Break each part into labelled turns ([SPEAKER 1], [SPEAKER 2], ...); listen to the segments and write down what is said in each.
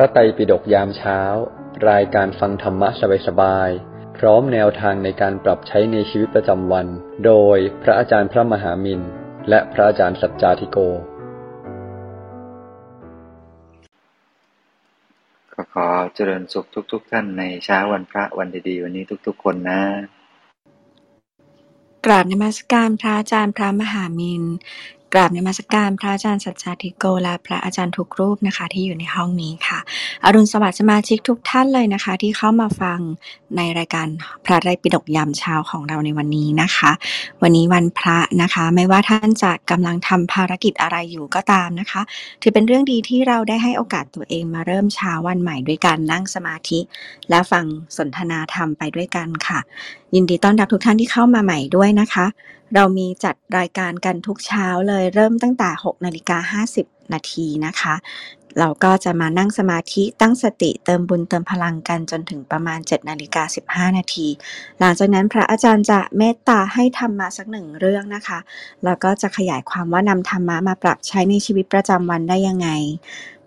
[SPEAKER 1] ระไตรปิฎกยามเช้า รายการฟังธรรมะสบายๆ พร้อมแนวทางในการปรับใช้ในชีวิตประจำวัน โดยพระอาจารย์พระมหามินและพระอาจารย์สัจจาธิโก
[SPEAKER 2] ก็ขอเจริญสุขทุก ๆท่านในเช้าวันพระวันดีๆ วันนี้ทุกๆ คนนะ
[SPEAKER 3] กราบนมัสการพระอาจารย์พระมหามิน กราบในมัสการพระอาจารย์สัจจาธิโกและพระอาจารย์ทุกรูปนะคะที่อยู่ในห้องนี้ค่ะ อรุณสวัสดิ์สมาชิกทุกท่านเลยนะคะ ที่เข้ามาฟังในรายการพระไตรปิฎกยามเช้าของเราในวันนี้นะคะ วันนี้วันพระนะคะ ไม่ว่าท่านจะกำลังทำภารกิจอะไรอยู่ก็ตามนะคะ ถือเป็นเรื่องดีที่เราได้ให้โอกาสตัวเองมาเริ่มเช้าวันใหม่ด้วยการนั่งสมาธิ และฟังสนทนาธรรมไปด้วยกันค่ะ ยินดีต้อนรับทุกท่านที่เข้ามาใหม่ด้วยนะคะ เรามีจัดรายการกันทุกเช้าเลยเริ่มตั้งแต่ 6นาฬิกา50 นาทีนะคะ เราก็จะมานั่งสมาธิตั้งสติเติมบุญเติมพลังกันจนถึงประมาณ7นาฬิกา15 นาที หลังจากนั้นพระอาจารย์จะเมตตาให้ธรรมมาสักหนึ่งเรื่องนะคะ แล้วก็จะขยายความว่านำธรรมะมาปรับใช้ในชีวิตประจำวันได้ยังไง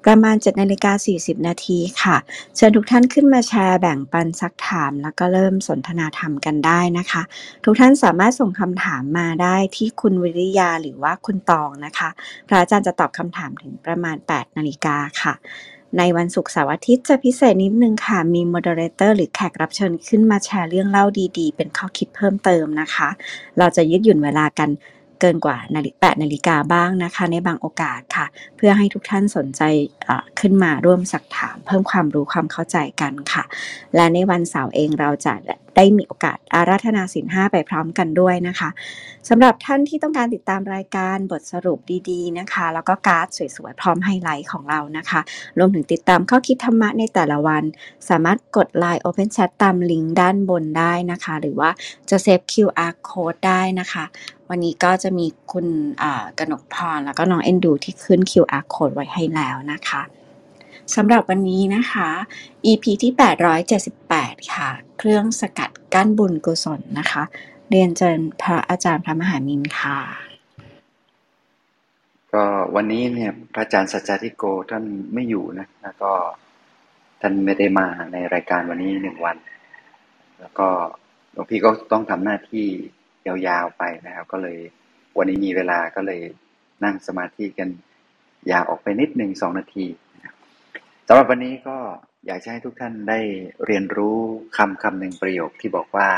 [SPEAKER 3] ประมาณ7นาฬิกา40 นาทีค่ะ เชิญทุกท่านขึ้นมาแชร์แบ่งปันซักถาม แล้วก็เริ่มสนทนาธรรมกันได้นะคะ ทุกท่านสามารถส่งคำถามมาได้ที่คุณวิริยาหรือว่าคุณตองนะคะ พระอาจารย์จะตอบคำถามถึงประมาณ 8 นาฬิกาค่ะในวันศุกร์เสาร์อาทิตย์จะพิเศษนิดนึงค่ะ มี moderator หรือแขกรับเชิญขึ้นมาแชร์เรื่องเล่าดีๆ เป็นข้อคิดเพิ่มเติมนะคะ เราจะยืดหยุ่นเวลากัน เกินกว่านาฬิกา8นาฬิกาบ้างนะคะ ในบางโอกาสค่ะ เพื่อให้ทุกท่านสนใจขึ้นมาร่วมซักถาม เพิ่มความรู้ความเข้าใจกันค่ะ และในวันเสาร์เองเราจะได้มีโอกาสอาราธนาศีลห้าไปพร้อมกันด้วยนะคะสำหรับท่านที่ต้องการติดตามรายการบทสรุปดีๆนะคะ แล้วก็การ์ดสวยๆ พร้อมไฮไลท์ของเรานะคะรวมถึงติดตามข้อคิดธรรมะในแต่ละวัน สามารถกด Line Open Chat ตามลิงก์ด้านบนได้นะคะ หรือว่าจะเซฟ QR Code ได้นะคะ วันนี้ก็จะมีคุณกนกพรแล้วก็น้องเอ็นดูที่ขึ้น QR Code ไว้ให้แล้วนะคะ สำหรับวันนี้นะคะ EP ที่ 878 ค่ะ เครื่องสกัดกั้นบุญกุศลนะคะ เรียนเชิญพระอาจารย์พระมหามินค่ะ
[SPEAKER 2] ก็วันนี้เนี่ยพระอาจารย์สัจจาธิโกท่านไม่อยู่นะ แล้วก็ท่านไม่ได้มาในรายการวันนี้หนึ่งวัน แล้วก็หลวงพี่ก็ต้องทำหน้าที่ยาวๆไปนะครับ ก็เลยวันนี้มีเวลาก็เลยนั่งสมาธิกันยาวออกไปนิดหนึ่งสองนาทีำหรับวันนี้ก็อยากจะให้ทุกท่านได้เรียนรู้คำคำหนึ่งประโยคที่บอกว่า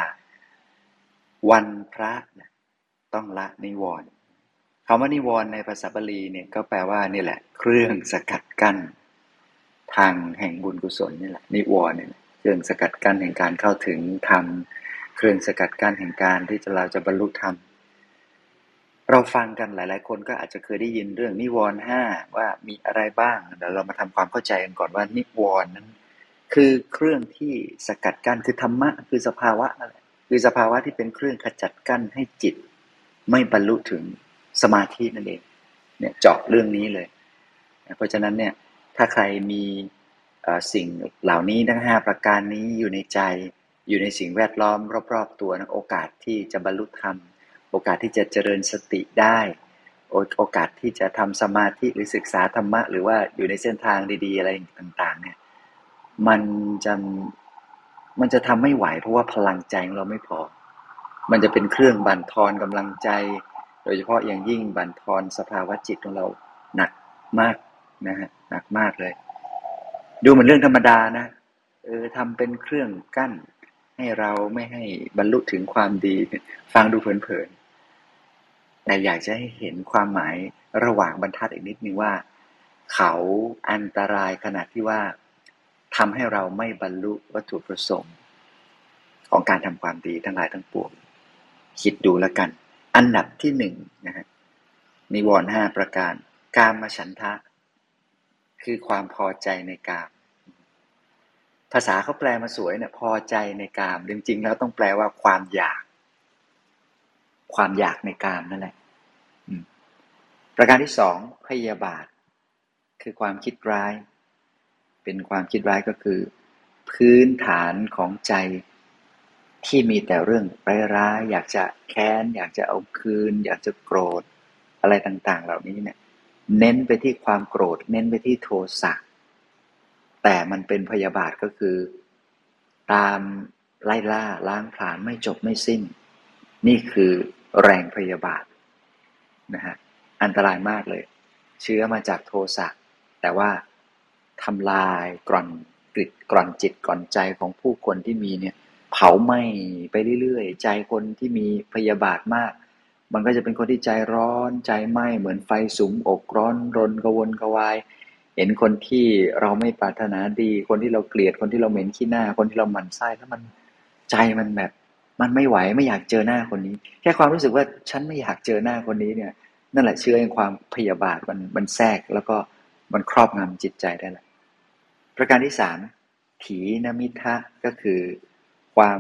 [SPEAKER 2] วันพระต้องละนิวรณ์คำว่านิวรณ์ในภาษาบาลีเนี่ยก็แปลว่านี่แหละ เครื่องสกัดกั้น ทางแห่งบุญกุศลนี่แหละนิวรณ์เนี่ยเครื่องสกัดกั้นแห่งการเข้าถึงธรรมเครื่องสกัดกั้นแห่งการที่จะเราจะบรรลุธรรม เราฟังกันหลาย ๆ คนก็อาจจะเคยได้ยินเรื่องนิวรณ์ห้าว่ามีอะไรบ้างเดี๋ยวเรามาทำความเข้าใจกันก่อนว่านิวรณ์นั้น คือเครื่องที่สกัดกั้นคือธรรมะคือสภาวะนั่นแหละคือสภาวะที่เป็นเครื่องขจัดกั้นให้จิต ไม่บรรลุถึงสมาธินั่นเองเนี่ยเจาะเรื่องนี้เลย เพราะฉะนั้นเนี่ยถ้าใครมีสิ่งเหล่านี้ทั้งห้าประการนี้อยู่ในใจ อยู่ในสิ่งแวดล้อม รอบ ๆ ตัวนะโอกาสที่จะบรรลุธรรม โอกาสที่จะเจริญสติได้ โอกาสที่จะทำสมาธิหรือศึกษาธรรมะ หรือว่าอยู่ในเส้นทางดี ๆ อะไรต่างๆ เนี่ย มันจะมันจะทำไม่ไหว เพราะว่าพลังใจของเราไม่พอ มันจะเป็นเครื่องบั่นทอนกำลังใจ โดยเฉพาะอย่างยิ่งบั่นทอนสภาวะจิตของเราหนักมากนะฮะหนักมากเลย ดูเหมือนเรื่องธรรมดานะเออทำเป็นเครื่องกั้น ให้เราไม่ให้บรรลุถึงความดี ฟังดูเผินๆ แต่อยากจะให้เห็นความหมายระหว่างบรรทัดอีกนิดนึงว่า เขาอันตรายขนาดที่ว่าทำให้เราไม่บรรลุวัตถุประสงค์ ของการทำความดีทั้งหลายทั้งปวงคิดดูแล้วกัน อันดับที่หนึ่งนะฮะนิวรณ์ห้าประการ กามฉันทะ คือความพอใจในกาม ภาษาเขาแปลมาสวยเนี่ยพอใจในกาม จริงๆ แล้วต้องแปลว่าความอยาก ความอยากในกามนั่นแหละ ประการที่สองพยาบาท คือความคิดร้าย เป็นความคิดร้ายก็คือ พื้นฐานของใจที่มีแต่เรื่องร้ายๆอยากจะแค้น อยากจะเอาคืน อยากจะโกรธ อะไรต่าง ๆ เหล่านี้เนี่ยเน้นไปที่ความโกรธ เน้นไปที่โทสะแต่มันเป็นพยาบาทก็คือ ตามไล่ล่าล้างผลาญไม่จบไม่สิ้น นี่คือแรงพยาบาทนะฮะ อันตรายมากเลย เชื้อมาจากโทสะแต่ว่าทำลายกร่อนกริดกร่อนจิตกร่อนใจของผู้คนที่มีเนี่ย เผาไหม้ไปเรื่อยๆ ใจคนที่มีพยาบาทมาก มันก็จะเป็นคนที่ใจร้อนใจไหม้เหมือนไฟสุมอกร้อนรนกระวนกระวาย เห็นคนที่เราไม่ปรารถนาดี คนที่เราเกลียดคนที่เราเหม็นขี้หน้า คนที่เราหมั่นไส้แล้วมันใจมันแบบ มันไม่ไหวไม่อยากเจอหน้าคนนี้ แค่ความรู้สึกว่าฉันไม่อยากเจอหน้าคนนี้เนี่ย นั่นแหละเชื้อแห่งความพยาบาทมันมันแทรกแล้วก็มันครอบงำจิตใจได้แหละประการที่สามถีนมิทะก็คือความ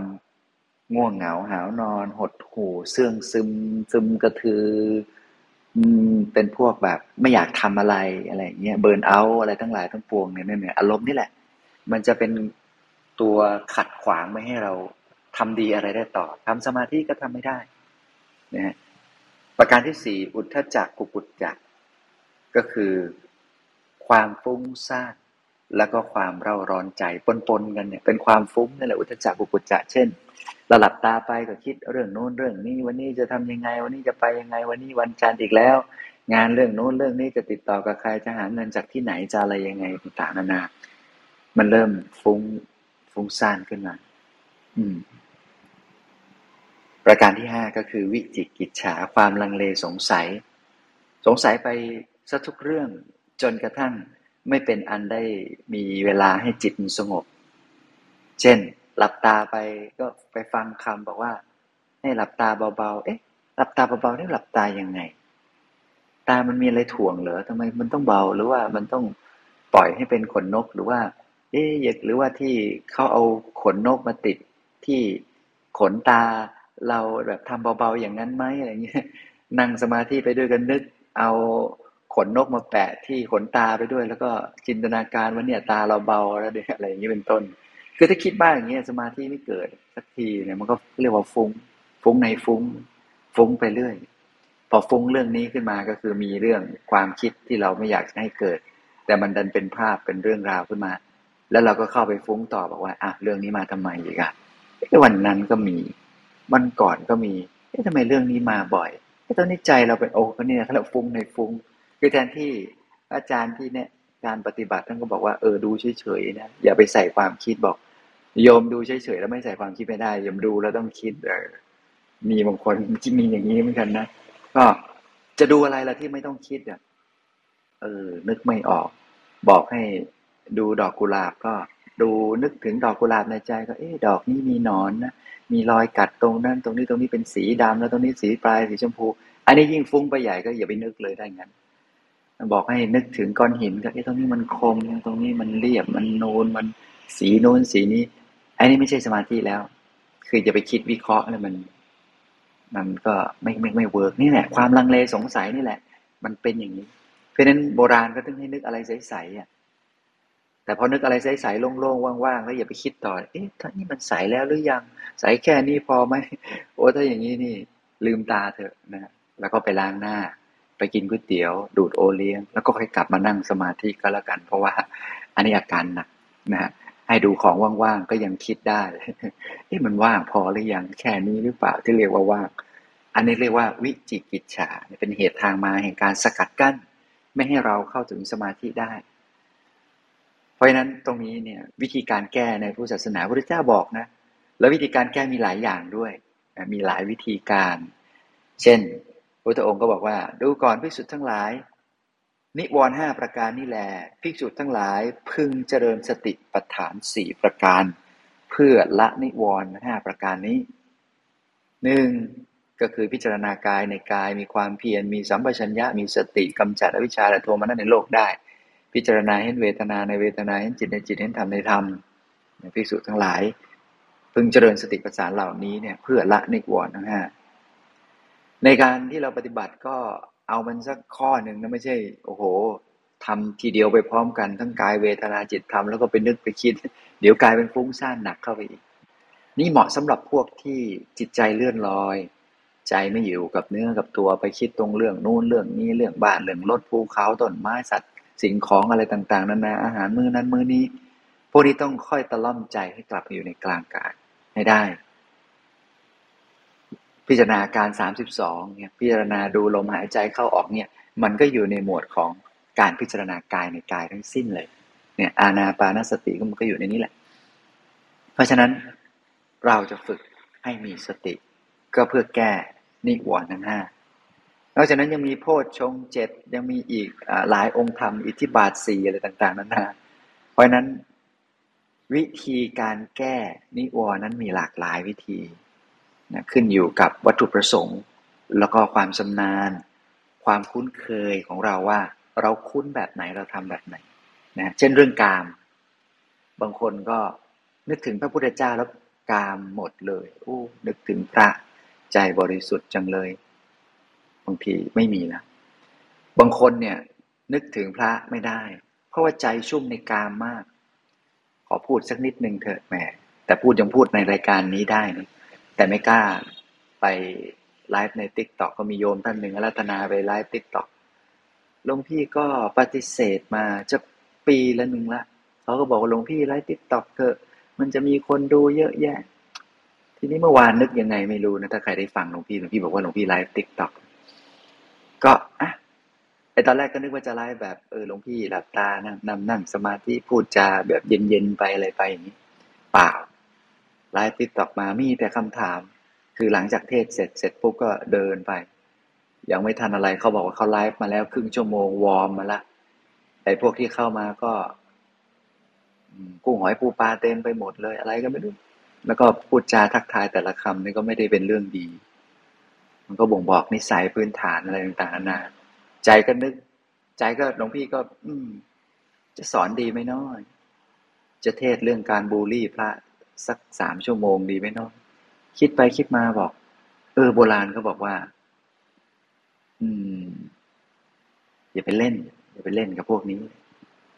[SPEAKER 2] ง่วงเหงาหาวนอน หดหู่เสื่องซึม ซึมกระทือเป็นพวกแบบไม่อยากทำอะไรอะไรเงี้ยเบิร์นเอาอะไรทั้งหลายทั้งปวงเนี่ยเนี่ยอารมณ์นี่แหละ มันจะเป็นตัวขัดขวางไม่ให้เราทำดีอะไรได้ต่อทำสมาธิก็ทำไม่ได้นะฮะ ประการที่สี่อุทธจักกุปุจจักก็คือ ความฟุ้งซ่านแล้วก็ความเร่าร้อนใจปนๆกันเนี่ยเป็นความฟุ้งนั่นแหละอุทธจักกุปุจจะเช่นเราหลับตาไปก็คิดเรื่องโน้นเรื่องนี้ วันนี้จะทำยังไง วันนี้จะไปยังไงวันนี้วันจันทร์อีกแล้ว งานเรื่องโน้นเรื่องนี้จะติดต่อกับใครจะหาเงินจากที่ไหนจะอะไรยังไงต่างๆนานา มันเริ่มฟุ้งฟุ้งซ่านขึ้นมา อืม ประการที่ห้าก็คือวิจิกิจฉาความลังเลสงสัย สงสัยไปซะทุกเรื่องจนกระทั่งไม่เป็นอันได้มีเวลาให้จิตมันสงบ เช่น หลับตาไปก็ไปฟังคำบอกว่า ให้หลับตาเบาๆ เอ๊ะ หลับตาเบาๆนี่หลับตายังไง ตามันมีอะไรถ่วงเหรอทำไมมันต้องเบาหรือว่ามันต้องปล่อยให้เป็นขนนกหรือว่า เอ๊ะหรือว่าที่เขาเอาขนนกมาติดที่ขนตา เราแบบทำเบาๆอย่างนั้นไหมอะไรเงี้ยนั่งสมาธิไปด้วยกันนึก เอาขนนกมาแปะที่ขนตาไปด้วย แล้วก็จินตนาการว่าเนี่ยตาเราเบาแล้วเด็กอะไรอย่างนี้เป็นต้น คือถ้าคิดบ้างอย่างเงี้ยสมาธิไม่เกิดสักทีเนี่ยมันก็เรียกว่าฟุง้ง ฟุ้งในฟุ้ง ฟุ้งไปเรื่อยพอฟุ้งเรื่องนี้ขึ้นมาก็คือมีเรื่องความคิดที่เราไม่อยากให้เกิด แต่มันดันเป็นภาพเป็นเรื่องราวขึ้นมา แล้วเราก็เข้าไปฟุ้งต่อบอกว่าอะเรื่องนี้มาทำไมอีกอะวันนั้นก็มี วันก่อนก็มีเอ๊ะทำไมเรื่องนี้มาบ่อยเอ๊ะตอนนี้ใจเราเป็นโอ้ก็เนี่ยเราฟุ้งในฟุ้ง คือแทนที่อาจารย์ที่เนี่ยการปฏิบัติท่านก็บอกว่าเออดูเฉยๆนะอย่าไปใส่ความคิดบอกโยมดูเฉยๆแล้วไม่ใส่ความคิดไม่ได้โยมดูแล้วต้องคิดเออมีบางคนที่มีอย่างนี้เหมือนกันนะก็จะดูอะไรล่ะที่ไม่ต้องคิดอะเออ นึกไม่ออก บอกให้ดูดอกกุหลาบก็ ดูนึกถึงดอกกุหลาบในใจก็เอ๊ดอกนี้มีหนอนนะมีรอยกัดตรงนั้น ตรงนี้ตรงนี้เป็นสีดำแล้วตรงนี้สีปลายสีชมพู อันนี้ยิ่งฟุ้งไปใหญ่ก็อย่าไปนึกเลยได้งั้นบอกให้นึกถึงก้อนหินก็ไอ้ตรงนี้มันคม ตรงนี้มันเรียบมันนูนมันสีโน้นสีนี้ อันนี้ไม่ใช่สมาธิแล้ว คือจะไปคิดวิเคราะห์แล้วมัน มันก็ไม่ไม่ไม่ work นี่แหละความลังเลสงสัยนี่แหละ มันเป็นอย่างนี้ เพราะฉะนั้นโบราณก็ต้องให้นึกอะไรใสๆอะ แต่พอนึกอะไรใสๆโล่งๆว่างๆแล้วอย่าไปคิดต่อ เอ๊ะท่านี่มันใสแล้วหรือยัง ใสแค่นี้พอไหมโอ้ถ้าอย่างนี้นี่ ลืมตาเถอะนะแล้วก็ไปล้างหน้า ไปกินก๋วยเตี๋ยว ดูดโอเลี้ยง แล้วก็ค่อยกลับมานั่งสมาธิก็แล้วกัน เพราะว่า อันนี้อาการหนักนะฮะให้ดูของว่างๆก็ยังคิดได้ที่มันว่างพอหรือยังแค่นี้หรือเปล่าที่เรียกว่าว่างอันนี้เรียกว่าวิจิกิจฉาเป็นเหตุทางมาแห่งการสกัดกั้น ไม่ให้เราเข้าถึงสมาธิได้ เพราะฉะนั้นตรงนี้เนี่ยวิธีการแก้ในพุทธศาสนาพระพุทธเจ้าบอกนะแล้ววิธีการแก้มีหลายอย่างด้วยมีหลายวิธีการ เช่นพุทธองค์ก็บอกว่า ดูก่อนภิกษุทั้งหลาย นิวรณ์ห้าประการนี่แหละภิกษุทั้งหลายพึงเจริญสติปัฏฐานสี่ประการ เพื่อละนิวรณ์ห้าประการนี้หนึ่งก็คือพิจารณากายในกายมีความเพียรมีสัมปชัญญะมีสติกำจัดอวิชชาและโทมนัสในโลกได้ พิจารณาเห็นเวทนาในเวทนาเห็นจิตในจิตเห็นธรรมในธรรมภิกษุทั้งหลาย พึงเจริญสติปัฏฐานเหล่านี้เนี่ยเพื่อละนิวรณ์ทั้งห้าในการที่เราปฏิบัติก็เอามันสักข้อหนึ่งนะไม่ใช่ โอ้โหทำทีเดียวไปพร้อมกันทั้งกายเวทนาจิตธรรมแล้วก็ไปนึกไปคิด เดี๋ยวกลายเป็นฟุ้งซ่านหนักเข้าไปอีก นี่เหมาะสำหรับพวกที่จิตใจเลื่อนลอย ใจไม่อยู่กับเนื้อกับตัวไปคิดตรงเรื่องนู่นเรื่องนี้เรื่องบ้านเรื่องรถภูเขาต้นไม้สัตว์ สิ่งของอะไรต่างๆนานาอาหารมื้อนั้นมื้อนี้ พวกนี้ต้องค่อยตะล่อมใจให้กลับมาอยู่ในกลางกายให้ได้ พิจารณาการสามสิบสองเนี่ยพิจารณาดูลมหายใจเข้าออกเนี่ยมันก็อยู่ในหมวดของการพิจารณากายในกายทั้งสิ้นเลยเนี่ยอาณาปานสติก็มันก็อยู่ในนี้แหละ เพราะฉะนั้นเราจะฝึกให้มีสติ ก็เพื่อแก้นิวรณ์ทั้งห้า นอกจากนั้นยังมีโพชฌงเจ็ดยังมีอีกอหลายองค์ธรรมอิทธิบาทสี่อะไรต่าง ๆ นั้นนะเพราะนั้นวิธีการแก้นิวรณ์นั้นมีหลากหลายวิธีนะขึ้นอยู่กับวัตถุประสงค์ แล้วก็ความชำนาญ ความคุ้นเคยของเราว่า เราคุ้นแบบไหนเราทำแบบไหนนะเช่นเรื่องกาม บางคนก็นึกถึงพระพุทธเจ้าแล้วกามหมดเลยอู้นึกถึงพระใจบริสุทธิ์จังเลย บางทีไม่มีนะบางคนเนี่ยนึกถึงพระไม่ได้ เพราะว่าใจชุ่มในกามมาก ขอพูดสักนิดนึงเถอะแหมแต่พูดยังพูดในรายการนี้ได้นะแต่ไม่กล้าไปไลฟ์ใน TikTok ก็มีโยมท่านหนึ่งอาราธนาไป live TikTok หลวงพี่ก็ปฏิเสธมาจะปีละหนึ่งละเขาก็บอกว่าหลวงพี่ live TikTok เถอะมันจะมีคนดูเยอะแยะ ทีนี้เมื่อวานนึกยังไงไม่รู้นะถ้าใครได้ฟังหลวงพี่หลวงพี่บอกว่าหลวงพี่ live TikTok ก็อะไอตอนแรกก็นึกว่าจะไลฟ์แบบเออหลวงพี่หลับตานั่งนั่งนั่งสมาธิพูดจาแบบเย็นๆไปอะไรไปอย่างนี้เปล่า live TikTok มามีแต่คำถาม คือหลังจากเทศน์เสร็จเสร็จปุ๊บก็เดินไป ยังไม่ทันอะไรเขาบอกว่าเขาไลฟ์มาแล้วครึ่งชั่วโมง warm มาละไอพวกที่เข้ามาก็กุ้งหอยปูปลาเต็มไปหมดเลยอะไรก็ไม่รู้แล้วก็พูดจาทักทายแต่ละคำนี่ก็ไม่ได้เป็นเรื่องดี มันก็บ่งบอกนิสัยพื้นฐานอะไรต่างๆนานาใจก็นึก ใจก็หลวงพี่ก็ อืม จะสอนดีไหมน้อย จะเทศเรื่องการบูลลี่พระสักสามชั่วโมงดีไหมน้อยคิดไปคิดมาบอก เออ โบราณเขาบอกว่า อืม อย่าไปเล่น อย่าไปเล่นกับพวกนี้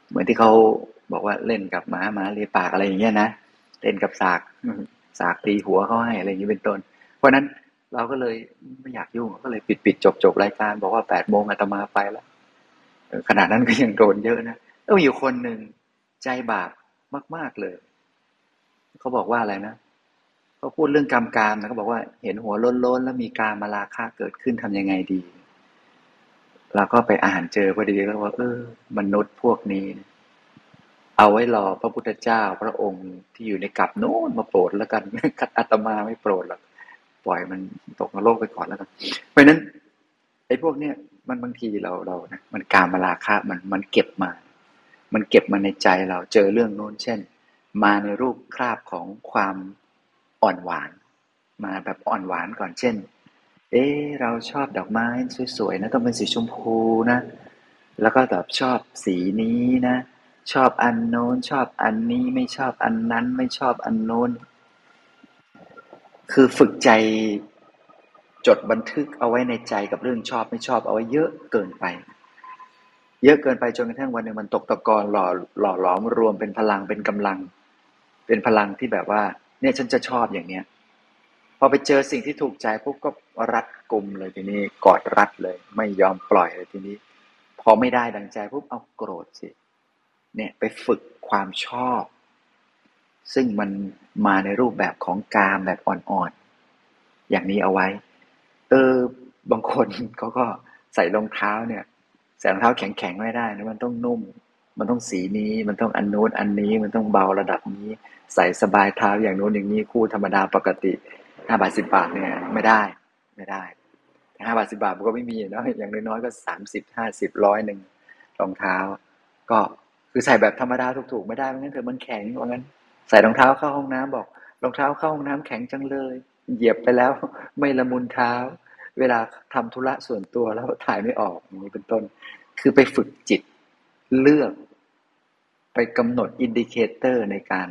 [SPEAKER 2] เหมือนที่เขาบอกว่าเล่นกับหมาหมาเลียปากอะไรอย่างเงี้ยนะเล่นกับสากสากตีหัวเขาให้อะไรอย่างนี้เป็นต้น เพราะนั้น เราก็เลยไม่อยากยุ่งก็เลยปิดปิดจบจบรายการ บอกว่าแปดโมงอาตมาไปแล้วขนาดนั้นก็ยังโดนเยอะนะเอออยู่คนหนึ่งใจบาปมากๆเลยเขาบอกว่าอะไรนะเขาพูดเรื่องกรรมการนะเขาบอกว่าเห็นหัวล้นๆแล้วมีการมาลาค่าเกิดขึ้นทำยังไงดีเราก็ไปอ่านเจอพอดีแล้วว่า เออ มนุษย์พวกนี้ เอาไว้รอพระพุทธเจ้าพระองค์ที่อยู่ในกับโน้นมาโปรดแล้วกันอาตมาไม่โปรดหรอก ปล่อยมันตกนรกไปก่อนแล้วกันเพราะนั้นไอ้พวกเนี้ยมันบางทีเราเรานะมันการมาลาคะมันมันเก็บมา มันเก็บมาในใจเราเจอเรื่องโน้นเช่น มาในรูปคราบของความอ่อนหวาน มาแบบอ่อนหวานก่อนเช่น เอ๊เราชอบดอกไม้สวยๆนะต้องเป็นสีชมพูนะ แล้วก็แบบชอบสีนี้นะ ชอบอันโน้นชอบอันนี้ไม่ชอบอันนั้นไม่ชอบอันโน้น คือฝึกใจจดบันทึกเอาไว้ในใจกับเรื่องชอบไม่ชอบเอาไว้เยอะเกินไป เยอะเกินไปจนกระทั่งวันหนึ่งมันตกตะกอนหล่อหล่อหลอมรวมเป็นพลังเป็นกำลัง เป็นพลังที่แบบว่า เนี่ยฉันจะชอบอย่างเนี้ยพอไปเจอสิ่งที่ถูกใจปุ๊บก็รัดกลุ่มเลยทีนี้กอดรัดเลย ไม่ยอมปล่อยเลยทีนี้ พอไม่ได้ดังใจปุ๊บเอาโกรธสิเนี่ยไปฝึกความชอบ ซึ่งมันมาในรูปแบบของกามแบบอ่อนๆ อย่างนี้เอาไว้ เออบางคนเขาก็ใส่รองเท้าเนี่ย ใส่รองเท้าแข็งๆไม่ได้นะมันต้องนุ่ม มันต้องสีนี้ มันต้องอันนู้นอันนี้ มันต้องเบาระดับนี้ ใส่สบายเท้าอย่างโน้นอย่างนี้คู่ธรรมดาปกติห้าบาทสิบบาทเนี่ยไม่ได้ไม่ได้ห้าบาทสิบาทมันก็ไม่มีเนาะอย่างน้อยๆก็สามสิบห้าสิบร้อยหนึ่งรองเท้า ก็คือใส่แบบธรรมดาถูกๆไม่ได้เพราะงั้นเถอะมันแข็งเพราะงั้น ใส่รองเท้าเข้าห้องน้ำบอกรองเท้าเข้าห้องน้ำแข็งจังเลย เหยียบไปแล้วไม่ละมุนเท้า เวลาทำธุระส่วนตัวแล้วถ่ายไม่ออกอย่างนี้เป็นต้น คือไปฝึกจิตเลือกไปกำหนด indicator ในการ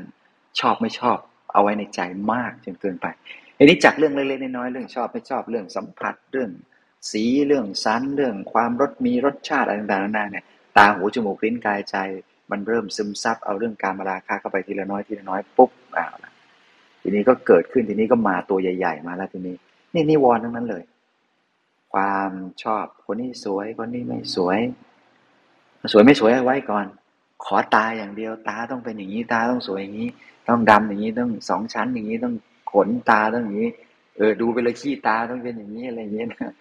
[SPEAKER 2] ชอบไม่ชอบเอาไว้ในใจมากจนเกินไปอันนี้จากเรื่องเล็กๆน้อยๆเรื่องชอบไม่ชอบเรื่องสัมผัสเรื่อง สีเรื่องสันเรื่องความรสมีรสชาติอะไรต่างๆนานาเนี่ยตาหูจมูกลิ้นกายใจ มันเริ่มซึมซับเอาเรื่องการมาราคาเข้าไปทีละน้อยทีละน้อยปุ๊บอ้าวทีนี้ก็เกิดขึ้นทีนี้ก็มาตัวใหญ่ ๆ มาแล้วทีนี้ นี่นิวรณ์ทั้งนั้นเลย ความชอบคนนี้สวยคนนี้ไม่สวย สวยไม่สวยไว้ก่อน ขอตาอย่างเดียวตาต้องเป็นอย่างนี้ตาต้องสวยอย่างนี้ ต้องดำอย่างนี้ต้องสองชั้นอย่างนี้ต้องขนตาต้องอย่างนี้ เออดูไปเลยขี้ตาต้องเป็นอย่างนี้อะไรอย่างเงี้ยนะ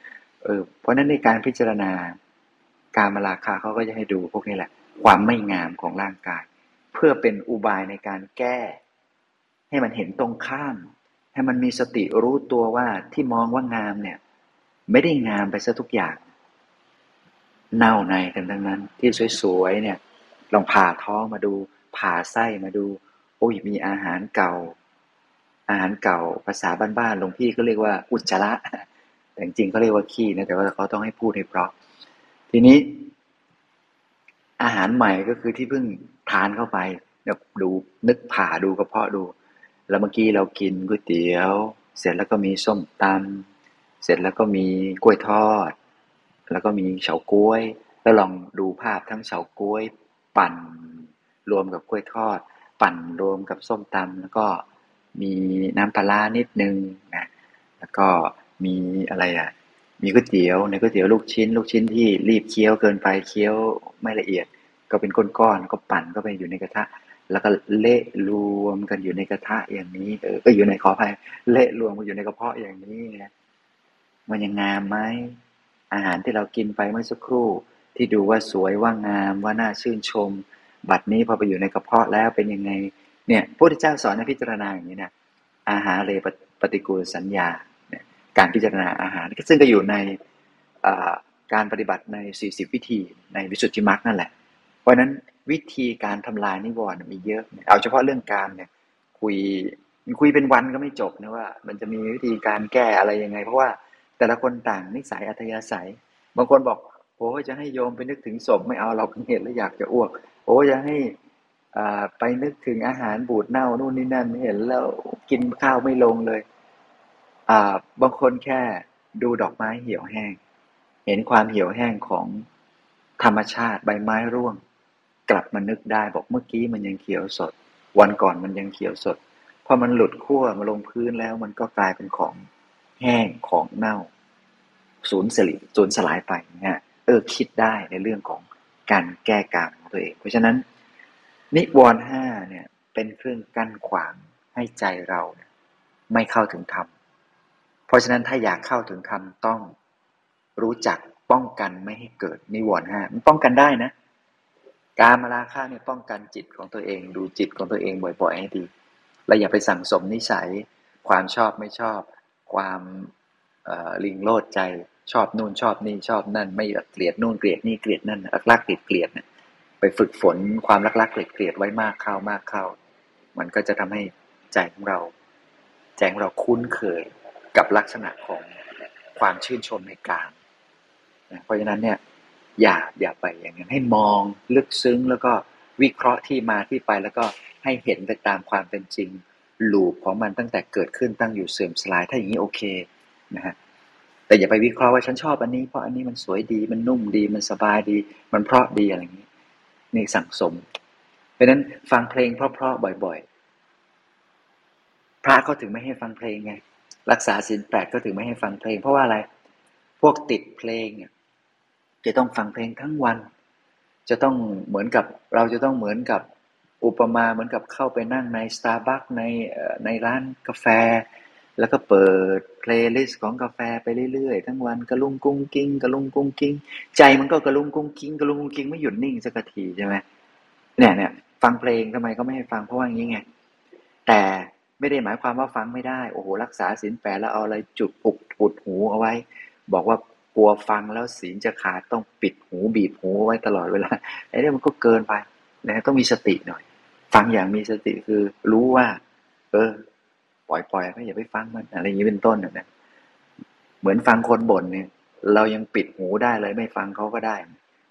[SPEAKER 2] เออเพราะนั้นในการพิจารณาการมาราคาเขาก็จะให้ดูพวกนี้แหละ ความไม่งามของร่างกาย เพื่อเป็นอุบายในการแก้ ให้มันเห็นตรงข้าม ให้มันมีสติรู้ตัวว่าที่มองว่างามเนี่ย ไม่ได้งามไปซะทุกอย่าง เน่าในกันทั้งนั้น ที่สวยๆเนี่ยลองผ่าท้องมาดู ผ่าไส้มาดู โอ้ยมีอาหารเก่า อาหารเก่าภาษาบ้านๆหลวงพี่ก็เรียกว่าอุจจาระแต่จริงๆเขาเรียกว่าขี้นะแต่ว่าเขาต้องให้พูดให้เพราะ ทีนี้ อาหารใหม่ก็คือที่เพิ่งทานเข้าไปเนี่ยดูนึกผ่าดูกระเพาะดู แล้วเมื่อกี้เรากินก๋วยเตี๋ยว เสร็จแล้วก็มีส้มตำเสร็จแล้วก็มีกล้วยทอด แล้วก็มีเฉาก๊วย แล้วลองดูภาพทั้งเฉาก๊วย ปั่น รวมกับกล้วยทอด ปั่นรวมกับส้มตำแล้วก็มีน้ำปลานิดนึงนะแล้วก็มีอะไรอะ มีก๋วยเตี๋ยวในก๋วยเตี๋ยวลูกชิ้น ลูกชิ้นที่รีบเคี้ยวเกินไปเคี้ยวไม่ละเอียด ก็เป็นก้อนๆก็ปั่นก็ไปอยู่ในกระทะ แล้วก็เละรวมกันอยู่ในกระทะอย่างนี้เออก็อยู่ในขออภัยเละรวมกันอยู่ในกระเพาะอย่างนี้นะมันยังงามไหมอาหารที่เรากินไปเมื่อสักครู่ ที่ดูว่าสวยว่างามว่าน่าชื่นชม บัดนี้พอไปอยู่ในกระเพาะแล้วเป็นยังไงเนี่ยพระพุทธเจ้าสอนให้พิจารณาอย่างนี้นะอาหารเลปฏิกูลสัญญา การพิจารณาอาหาร ซึ่งก็อยู่ในการปฏิบัติใน 40 วิธีในวิสุทธิมรรคนั่นแหละ เพราะนั้นวิธีการทำลายนิวรณ์มีเยอะ เอาเฉพาะเรื่องการเนี่ยคุยคุยเป็นวันก็ไม่จบนะว่า มันจะมีวิธีการแก้อะไรยังไง เพราะว่าแต่ละคนต่างนิสัยอัธยาศัย บางคนบอกโอ้จะให้โยมไปนึกถึงศพไม่เอาเราเห็นแล้วอยากจะอ้วกโอ้จะให้ไปนึกถึงอาหารบูดเน่านู่นนี่นั่นเห็นแล้วกินข้าวไม่ลงเลย อ่าบางคนแค่ดูดอกไม้เหี่ยวแห้ง เห็นความเหี่ยวแห้งของธรรมชาติใบไม้ร่วง กลับมานึกได้บอกเมื่อกี้มันยังเขียวสด วันก่อนมันยังเขียวสดพอมันหลุดขั้วมาลงพื้นแล้วมันก็กลายเป็นของแห้งของเน่าสูญสลิสูญสลายไปนี่ยเออคิดได้ในเรื่องของการแก้กรรมของตัวเอง เพราะฉะนั้น นิวรณ์ห้าเนี่ยเป็นเครื่องกั้นขวางให้ใจเราไม่เข้าถึงธรรม ราะฉะนั้นถ้าอยากเข้าถึงธรรมต้องรู้จักป้องกันไม่ให้เกิดนิวรณ์ห้ามันป้องกันได้นะ การมาราคาเนี่ยป้องกันจิตของตัวเอง ดูจิตของตัวเองบ่อยๆให้ดีเราอย่าไปสั่งสมนิสัย ความชอบไม่ชอบ ความลิงโลดใจชอบนู่นชอบนี่ชอบนั่น ไม่เกลียดนู่นเกลียดนี่เกลียดนั่นรักรักเกลียดเกลียดเนี่ยไปฝึกฝนความรักรักเกลียดเกลียดไว้มากเข้ามากเข้า มันก็จะทำให้ใจของเราใจของเราคุ้นเคย กับลักษณะของความชื่นชมในกามเพราะฉะนั้นเนี่ยอย่าอย่าไปอย่างนั้นให้มองลึกซึ้งแล้วก็วิเคราะห์ที่มาที่ไปแล้วก็ให้เห็นไปตามความเป็นจริงลูปของมันตั้งแต่เกิดขึ้นตั้งอยู่เสื่อมสลายถ้าอย่างนี้โอเคนะฮะแต่อย่าไปวิเคราะห์ว่าฉันชอบอันนี้เพราะอันนี้มันสวยดีมันนุ่มดีมันสบายดี มันเพราะดีอะไรอย่างนี้นี่สั่งสม เพราะนั้นฟังเพลงเพราะๆบ่อย ๆ พระเขาถึงไม่ให้ฟังเพลงไง รักษาศีลแปดก็ถึงไม่ให้ฟังเพลง เพราะว่าอะไร พวกติดเพลงเนี่ยจะต้องฟังเพลงทั้งวัน จะต้องเหมือนกับเราจะต้องเหมือนกับอุปมาเหมือนกับเข้าไปนั่งในสตาร์บัคในในร้านกาแฟ แล้วก็เปิด playlist ของกาแฟไปเรื่อยๆ ทั้งวันกระลุงกุ้งกิ้งกระลุงกุ้งกิ้งใจมันก็กระลุงกุ้งกิ้งกระลุงกุ้งกิ้งไม่หยุดนิ่งสักทีใช่ไหมเนี่ยเนี่ยฟังเพลงทำไมก็ไม่ให้ฟังเพราะว่าอย่างนี้ไงแต่ ไม่ได้หมายความว่าฟังไม่ได้ โอ้โห รักษาศีลแปดแล้วเอาอะไรจุดปุกปุดหูเอาไว้ บอกว่ากลัวฟังแล้วศีลจะขาดต้องปิดหูบีบหูไว้ตลอดเวลาไอ้เนี่มันก็เกินไปนะต้องมีสติหน่อย ฟังอย่างมีสติคือรู้ว่า เออ ปล่อยปล่อยไม่อย่าไปฟังมันอะไรอย่างนี้เป็นต้นเนี่ยเหมือนฟังคนบ่นเนี่ย เรายังปิดหูได้เลยไม่ฟังเขาก็ได้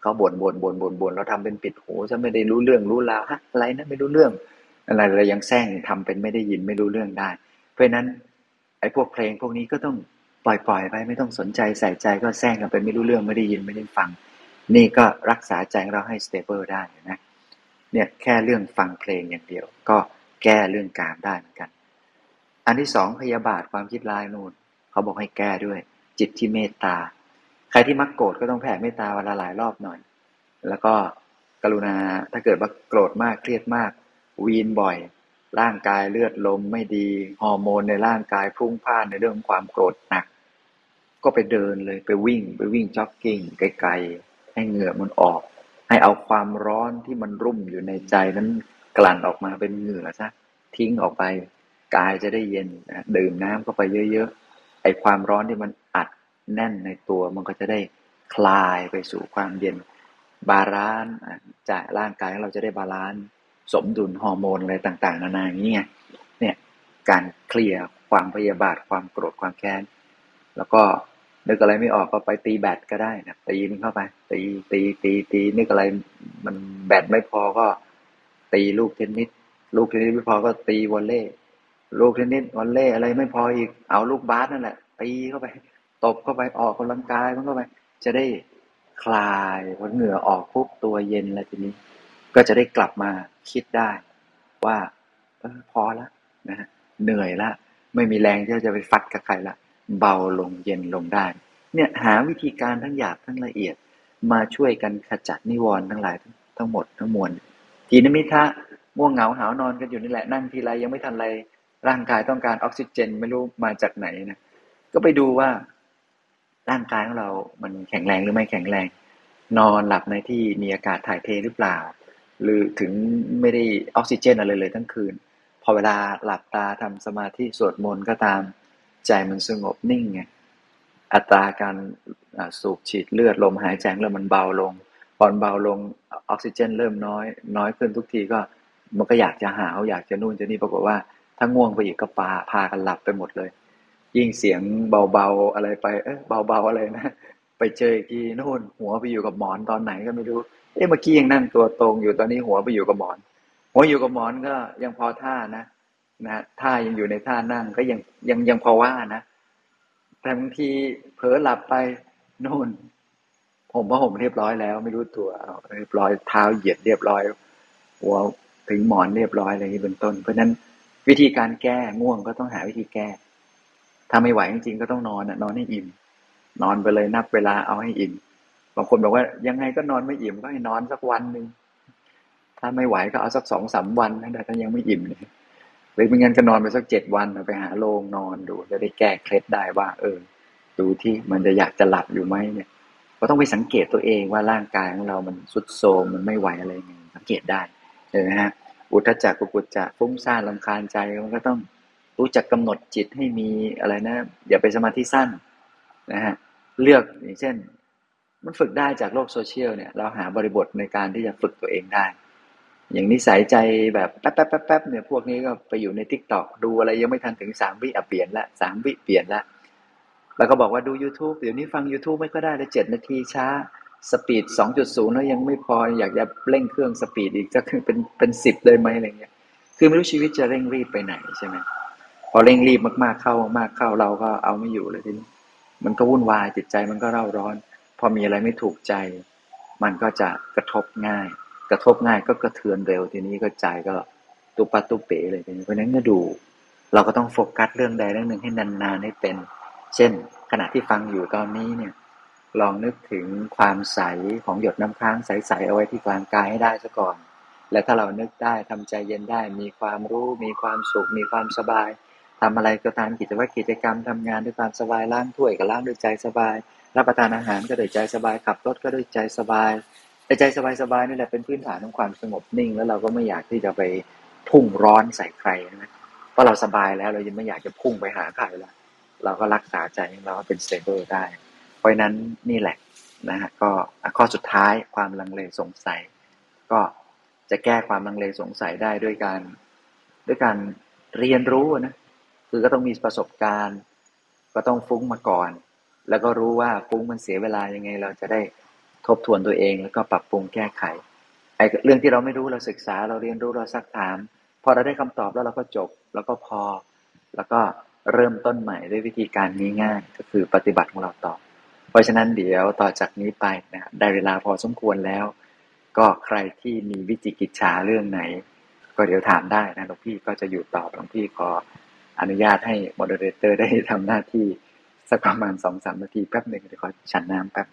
[SPEAKER 2] เขาบ่นบ่นบ่นบ่นบ่นเราทำเป็นปิดหูจะไม่ได้รู้เรื่องรู้ราวฮะอะไรนะไม่รู้เรื่อง อะไรเรายังแซงทำเป็นไม่ได้ยินไม่รู้เรื่องได้ เพราะนั้นไอ้พวกเพลงพวกนี้ก็ต้องปล่อยปล่อยไปไม่ต้องสนใจใส่ใจก็แซงกันเป็นไม่รู้เรื่องไม่ได้ยินไม่ได้ฟัง นี่ก็รักษาใจเราให้สเตเบิลได้นะเนี่ยแค่เรื่องฟังเพลงอย่างเดียว ก็แก้เรื่องการได้เหมือนกัน อันที่สองพยาบาทความคิดร้ายนู่นเขาบอกให้แก้ด้วย จิตที่เมตตา ใครที่มักโกรธก็ต้องแผ่เมตตาวันละหลายรอบหน่อย แล้วก็กรุณาถ้าเกิดว่าโกรธมากเครียดมาก วีนบ่อย ร่างกายเลือดลมไม่ดี ฮอร์โมนในร่างกายพุ่งพล่านในเรื่องความโกรธหนัก ก็ไปเดินเลยไปวิ่ง ไปวิ่งจ็อกกิ้งไกลๆ ให้เหงื่อมันออก ให้เอาความร้อนที่มันรุ่มอยู่ในใจนั้นกลั่นออกมาเป็นเหงื่อซะทิ้งออกไป กายจะได้เย็นนะดื่มน้ำเข้าไปเยอะๆ ไอความร้อนที่มันอัดแน่นในตัวมันก็จะได้คลายไปสู่ความเย็น balance จากร่างกายของเราจะได้ balance สมดุลฮอร์โมนอะไรต่างๆ นานาอย่างนี้ไงเนี่ยการ clear ความพยาบาทความโกรธความแค้น แล้วก็นึกอะไรไม่ออกก็ไปตีแบตก็ได้นะตีมันเข้าไป ตีตีตีตีนึกอะไรมันแบตไม่พอก็ ตีลูกเทนนิสลูกเทนนิสไม่พอก็ตีวอลเล่ลูกเทนนิสวอลเล่อะไรไม่พออีกเอาลูกบาสนั่นแหละตีเข้าไป ตบเข้าไปออกกำลังกายมันเข้าไป จะได้คลายพอเหงื่อออกปุ๊บตัวเย็นแล้วทีนี้ ก็จะได้กลับมา คิดได้ว่าเออพอละนะฮะเหนื่อยละ ไม่มีแรงที่จะไปฟัดกับใครละเบาลงเย็นลงได้ เนี่ยหาวิธีการทั้งหยาบทั้งละเอียด มาช่วยกันขจัดนิวรณ์ทั้งหลายทั้งหมดทั้งมวลทีนมิทะง่วงเหงาหาวนอนกันอยู่นี่แหละนั่งทีไรยังไม่ทันไรร่างกายต้องการออกซิเจนไม่รู้มาจากไหนนะก็ไปดูว่า ร่างกายของเรา มันแข็งแรงหรือไม่แข็งแรง นอนหลับในที่มีอากาศถ่ายเทหรือเปล่า หรือถึงไม่ได้ออกซิเจนอะไรเลยทั้งคืน พอเวลาหลับตาทำสมาธิสวดมนต์ก็ตามใจมันสงบนิ่งไงอัตราการสูบฉีดเลือดลมหายใจเริ่มมันเบาลงพอนเบาลงออกซิเจน เริ่มน้อย น้อยขึ้นทุกทีก็มันก็อยากจะหาวอยากจะนู่นจะนี่ปรากฏว่าถ้าง่วงไปอีกก็ปาพากันหลับไปหมดเลย ยิ่งเสียงเบาๆอะไรไปเอ๊ะเบาๆอะไรนะ ไปเจออีกทีนู่นหัวไปอยู่กับหมอนตอนไหนก็ไม่รู้ เอ๊ะเมื่อกี้ยังนั่งตัวตรงอยู่ตอนนี้หัวไปอยู่กับหมอน หัวอยู่กับหมอนก็ยังพอท่านะนะท่ายังอยู่ในท่านั่งก็ยังยังยังพอว่านะแต่บางทีเผลอหลับไปโน่นผมว่าผมเรียบร้อยแล้ว ไม่รู้ตัวเรียบร้อยเท้าเหยียดเรียบร้อยหัวถึงหมอนเรียบร้อยอะไรนี้เป็นต้น เพราะนั้นวิธีการแก้ง่วงก็ต้องหาวิธีแก้ ถ้าไม่ไหวจริงๆก็ต้องนอนนอนให้อิ่ม นอนไปเลยนับเวลาเอาให้อิ่ม บางคนบอกว่ายังไงก็นอนไม่อิ่มก็ให้นอนสักวันหนึ่งถ้าไม่ไหวก็เอาสักสองสามวันนะแต่ถ้ายังไม่อิ่มเนี่ยหรือไม่งั้นก็นอนไปสักเจ็ดวันไปหาโรงนอนดูจะได้แก้เคล็ดได้ว่า เออ ดูที่มันจะอยากจะหลับอยู่ไหมเนี่ยก็ต้องไปสังเกตตัวเองว่าร่างกายของเรามันสุดโทรมมันไม่ไหวอะไรเงี้ยสังเกตได้เห็นไหมฮะอุทจักกุกุจจะฟุ้งซ่านลำคาญใจมันก็ต้องรู้จักกำหนดจิตให้มีอะไรนะ อย่าไปสมาธิสั้นนะฮะเลือกอย่างเช่น มันฝึกได้จากโลกโซเชียลเนี่ย เราหาบริบทในการที่จะฝึกตัวเองได้ อย่างนิสัยใจแบบแป๊บแป๊บแป๊บแป๊บเนี่ยพวกนี้ก็ไปอยู่ใน TikTok ดูอะไรยังไม่ทันถึงสามวิอะเปลี่ยนละสามวิเปลี่ยนละแล้วก็บอกว่าดู YouTube เดี๋ยวนี้ฟัง YouTube ก็ไม่ได้เลยเจ็ดนาทีช้า speed สองจุดศูนย์แล้วยังไม่พออยากจะเร่งเครื่อง speed อีกจะเป็นเป็นสิบเลยไหมอะไรเงี้ย คือไม่รู้ชีวิตจะเร่งรีบไปไหนใช่ไหมพอเร่งรีบมากๆเข้ามากเข้าเราก็เอาไม่อยู่เลยทีนี้มันก็วุ่นวายจิตใจมันก็เร่าร้อน อมีอะไรไม่ถูกใจ มันก็จะกระทบง่าย กระทบง่ายก็กระเทือนเร็วทีนี้ก็ใจก็ตุปัตุเป๋เลยทีนี้เพราะนั้นก็ดู เราก็ต้องโฟกัสเรื่องใดเรื่องหนึ่งให้นานๆให้เป็น เช่น ขณะที่ฟังอยู่ตอนนี้เนี่ย ลองนึกถึงความใสของหยดน้ำค้างใสๆเอาไว้ที่กลางกายให้ได้ซะก่อน และถ้าเรานึกได้ทำใจเย็นได้ มีความรู้มีความสุขมีความสบายทำอะไรก็ตามกิจวัตรกิจกรรมทำงานด้วยความสบายล้างถ้วยก็ล้างด้วยใจสบาย รับประทานอาหารก็ด้วยใจสบายขับรถก็ด้วยใจสบายใจสบายๆนี่แหละเป็นพื้นฐานของความสงบนิ่ง แล้วเราก็ไม่อยากที่จะไปพุ่งร้อนใส่ใครนะเพราะเราสบายแล้วเรายังไม่อยากจะพุ่งไปหาใครแล้วเราก็รักษาใจของเราเป็น stable ได้ เพราะนั้นนี่แหละนะฮะก็ข้อสุดท้ายความลังเลสงสัย ก็จะแก้ความลังเลสงสัยได้ด้วยการด้วยการเรียนรู้นะคือก็ต้องมีประสบการณ์ ก็ต้องฟุ้งมาก่อน แล้วก็รู้ว่าฟุ้งมันเสียเวลายังไง เราจะได้ทบทวนตัวเอง แล้วก็ปรับปรุงแก้ไขไอ้เรื่องที่เราไม่รู้เราศึกษาเราเรียนรู้เราซักถาม พอเราได้คำตอบแล้วเราก็จบ แล้วก็พอ แล้วก็เริ่มต้นใหม่ด้วยวิธีการนี้ง่ายก็คือปฏิบัติของเราต่อ เพราะฉะนั้นเดี๋ยวต่อจากนี้ไปนะได้เวลาพอสมควรแล้ว ก็ใครที่มีวิจิกิจฉาเรื่องไหน ก็เดี๋ยวถามได้นะหลวงพี่ก็จะอยู่ต่อหลวงพี่ขออนุญาตให้ moderator ได้ทำหน้าที่ สักประมาณสองสามนาทีแป๊บหนึ่งเดี๋ยวขอฉันน้ำแป๊บ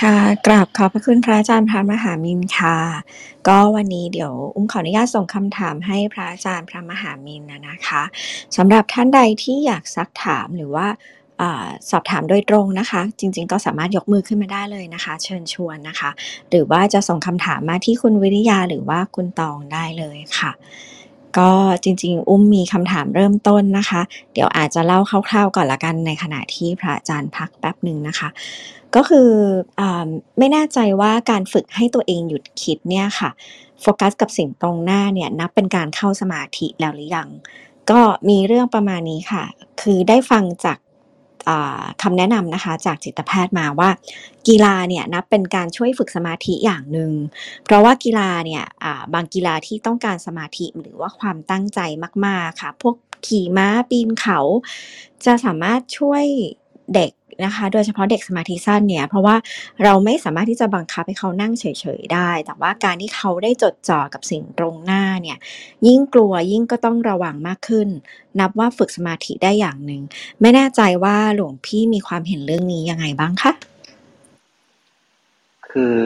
[SPEAKER 3] ค่ะกราบขอบพระคุณพระอาจารย์พระมหามินค่ะ ก็วันนี้เดี๋ยวอุ้มขออนุญาตส่งคำถามให้พระอาจารย์พระมหามินนะนะคะสำหรับท่านใดที่อยากซักถามหรือว่าอสอบถามโดยตรงนะคะ จริง ๆ ก็สามารถยกมือขึ้นมาได้เลยนะคะ เชิญชวนนะคะ หรือว่าจะส่งคำถามมาที่คุณวิริยาหรือว่าคุณตองได้เลยค่ะ ก็จริงๆ อุ้มมีคำถามเริ่มต้นนะคะ เดี๋ยวอาจจะเล่าคร่าวๆก่อนละกันในขณะที่พระอาจารย์พักแป๊บหนึ่งนะคะ ก็คืออไม่แน่ใจว่าการฝึกให้ตัวเองหยุดคิดเนี่ยค่ะโฟกัสกับสิ่งตรงหน้าเนี่ยนับเป็นการเข้าสมาธิแล้วหรือยัง ก็มีเรื่องประมาณนี้ค่ะ คือได้ฟังจาก คำแนะนำนะคะจากจิตแพทย์มาว่า กีฬาเนี่ยนับเป็นการช่วยฝึกสมาธิอย่างหนึ่ง เพราะว่ากีฬาเนี่ยบางกีฬาที่ต้องการสมาธิหรือว่าความตั้งใจมาก ๆ ค่ะ พวกขี่ม้าปีนเขา จะสามารถช่วยเด็ก นะคะ โดยเฉพาะเด็กสมาธิสั้นเนี่ย เพราะว่าเราไม่สามารถที่จะบังคับให้เขานั่งเฉยๆได้ แต่ว่าการที่เขาได้จดจ่อกับสิ่งตรงหน้าเนี่ย ยิ่งกลัวยิ่งก็ต้องระวังมากขึ้น นับว่าฝึกสมาธิได้อย่างหนึ่ง ไม่แน่ใจว่าหลวงพี่มีความเห็นเรื่องนี้ยังไงบ้างคะ?
[SPEAKER 2] คือ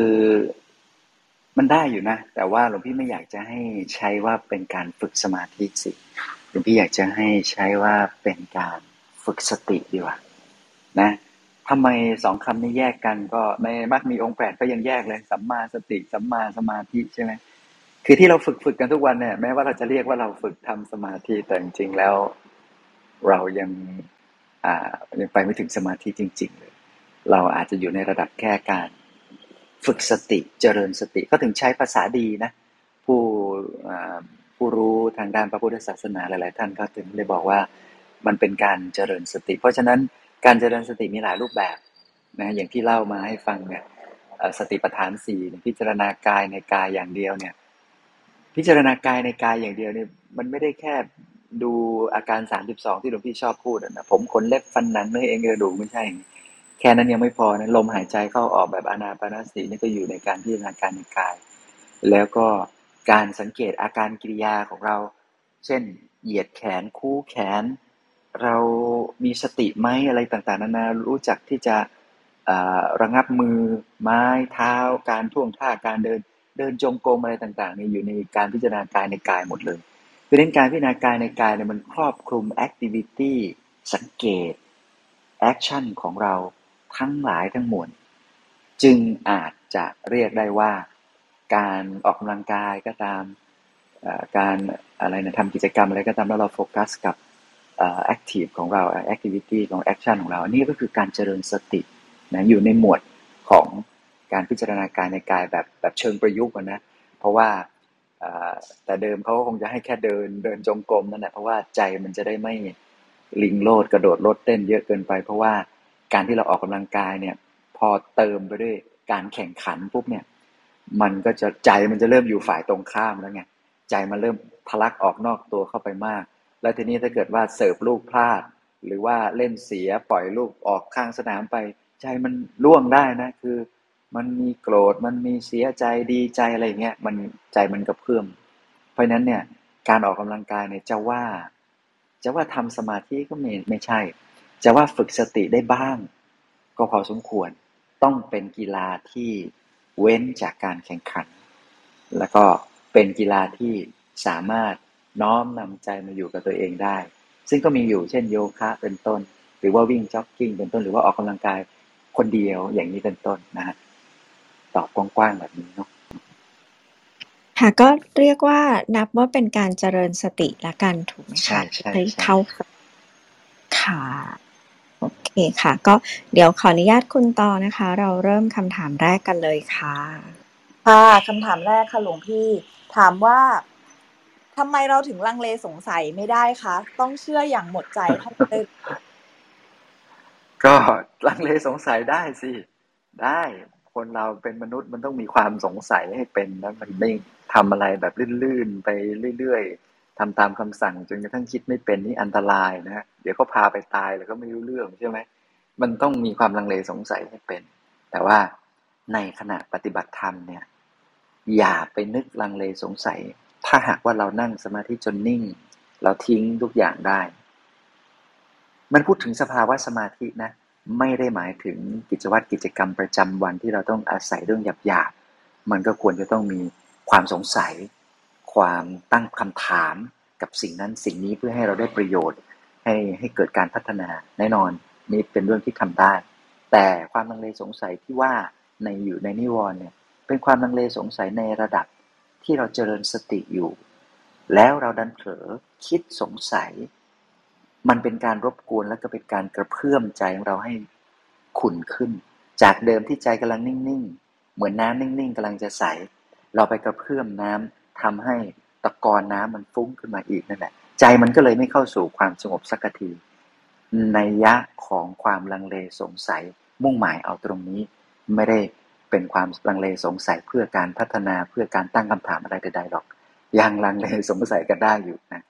[SPEAKER 2] มันได้อยู่นะ แต่ว่าหลวงพี่ไม่อยากจะให้ใช้ว่าเป็นการฝึกสมาธิสิ หลวงพี่อยากจะให้ใช้ว่าเป็นการฝึกสติดีกว่า นะทำไมสองคำนี้แยกกันก็ในมรรคมีองค์แปดก็ยังแยกเลยสัมมาสติสัมมาสมาธิใช่ไหมคือที่เราฝึกฝึกกันทุกวันเนี่ยแม้ว่าเราจะเรียกว่าเราฝึกทำสมาธิแต่จริงๆแล้ว เรายังอ่ายังไปไม่ถึงสมาธิจริง ๆ เลย เราอาจจะอยู่ในระดับแค่การ ฝึกสติเจริญสติก็ถึงใช้ภาษาดีนะ ผู้ผู้รู้ทางด้านพระพุทธศาสนาหลาย ๆ ท่านก็ถึงได้บอกว่ามันเป็นการเจริญสติ เพราะฉะนั้น การเจริญสติมีหลายรูปแบบนะอย่างที่เล่ามาให้ฟังเนี่ยสติปัฏฐานสี่พิจารณากายในกายอย่างเดียวเนี่ย พิจารณากายในกายอย่างเดียวเนี่ยมันไม่ได้แค่ดูอาการสามสิบสองที่หลวงพี่ชอบพูดนะผมขนเล็บฟันหนังเนื้อเอ็นกระดูกไม่ใช่ แค่นั้นยังไม่พอนะลมหายใจเข้าออกแบบอนาปาสตินี่ก็อยู่ในการพิจารณากายในกาย แล้วก็การสังเกตอาการกิริยาของเรา เช่น เหยียดแขนคู้แขน เรามีสติไหมอะไรต่างๆ นานารู้จักที่จะระงับมือไม้เท้า การท่วงท่าการเดินเดินจงกรมอะไรต่างๆนี่อยู่ในการพิจารณากายในกายหมดเลยเพราะฉะนั้นการพิจารณากายในกายเนี่ยมันครอบคลุม activity สังเกต action ของเราทั้งหลายทั้งมวลจึงอาจจะเรียกได้ว่า การออกกำลังกายก็ตามการอะไรนะทำกิจกรรมอะไรก็ตามแล้วเราโฟกัสกับ active ของเรา activity ของ action ของเราอันนี้ก็คือการเจริญสตินะอยู่ในหมวดของการพิจารณากายในกายแบบแบบเชิงประยุกต์นะ เพราะว่าแต่เดิมเขาก็คงจะให้แค่เดินเดินจงกรมนั่นแหละเพราะว่าใจมันจะได้ไม่ลิงโลดกระโดดโลดเต้นเยอะเกินไป เพราะว่าการที่เราออกกำลังกายเนี่ย พอเติมไปด้วยการแข่งขันปุ๊บเนี่ย มันก็จะใจมันจะเริ่มอยู่ฝ่ายตรงข้ามแล้วไงใจมันเริ่มทะลักออกนอกตัวเข้าไปมาก แล้วทีนี้ถ้าเกิดว่าเสิร์ฟลูกพลาด หรือว่าเล่นเสียปล่อยลูกออกข้างสนามไป ใจมันล่วงได้นะ คือ มันมีโกรธมันมีเสียใจดีใจอะไรเงี้ยมันใจมันกระเพื่อมเพราะนั้นเนี่ยการออกกำลังกายเนี่ยจะว่า จะว่าทำสมาธิก็ไม่ไม่ใช่ จะว่าฝึกสติได้บ้าง ก็พอสมควรต้องเป็นกีฬาที่เว้นจากการแข่งขัน แล้วก็เป็นกีฬาที่สามารถ น้อมนำใจมาอยู่กับตัวเองได้ ซึ่งก็มีอยู่เช่นโยคะเป็นต้น หรือว่าวิ่งจ็อกกิ้งเป็นต้นหรือว่าออกกำลังกายคนเดียวอย่างนี้เป็นต้นนะฮะตอบกว้างๆแบบนี้เนาะ
[SPEAKER 3] ค่ะก็เรียกว่านับว่าเป็นการเจริญสติละกันถูกไหม
[SPEAKER 2] คะใช่ใช่
[SPEAKER 3] เข้าค่ะโอเคค่ะ ก็เดี๋ยวขออนุญาตคุณต่อนะคะ เราเริ่มคำถามแรกกันเลยค่ะ
[SPEAKER 4] ค่ะคำถามแรกค่ะหลวงพี่ ถามว่า ทำไมเราถึงลังเลสงสัยไม่ได้คะ ต้องเชื่ออย่างหมดใจเท่านั้น
[SPEAKER 2] ก็ลังเลสงสัยได้สิ ได้ คนเราเป็นมนุษย์มันต้องมีความสงสัยให้เป็นแล้วมันไม่ทำอะไรแบบลื่นๆไปเรื่อยๆทำตามคำสั่งจนกระทั่งคิดไม่เป็นนี่อันตรายนะฮะเดี๋ยวก็พาไปตายแล้วก็ไม่รู้เรื่องใช่ไหมมันต้องมีความลังเลสงสัยให้เป็น แต่ว่าในขณะปฏิบัติธรรมเนี่ย อย่าไปนึกลังเลสงสัย ถ้าหากว่าเรานั่งสมาธิจนนิ่ง เราทิ้งทุกอย่างได้ มันพูดถึงสภาวะสมาธินะ ไม่ได้หมายถึงกิจวัตรกิจกรรมประจำวันที่เราต้องอาศัยเรื่องหยาบๆมันก็ควรจะต้องมีความสงสัย ความตั้งคำถามกับสิ่งนั้นสิ่งนี้เพื่อให้เราได้ประโยชน์ ให้ให้เกิดการพัฒนาแน่นอน นี่เป็นเรื่องที่ทำได้ แต่ความลังเลสงสัยที่ว่าในอยู่ในนิวรณ์เนี่ยเป็นความลังเลสงสัยในระดับ ที่เราเจริญสติอยู่ แล้วเราดันเผลอคิดสงสัย มันเป็นการรบกวนและก็เป็นการกระเพื่อมใจของเราให้ขุ่นขึ้น จากเดิมที่ใจกำลังนิ่งๆ เหมือนน้ำนิ่งๆกำลังจะใส เราไปกระเพื่อมน้ำทำให้ตะกอนน้ำมันฟุ้งขึ้นมาอีกนั่นแหละใจมันก็เลยไม่เข้าสู่ความสงบสักทีในยะของความลังเลสงสัยมุ่งหมายเอาตรงนี้ไม่ได้ เป็นความลังเลสงสัยเพื่อการพัฒนาเพื่อการตั้งคำถามอะไรใดๆหรอก ยังลังเลสงสัยกันได้อยู่นะ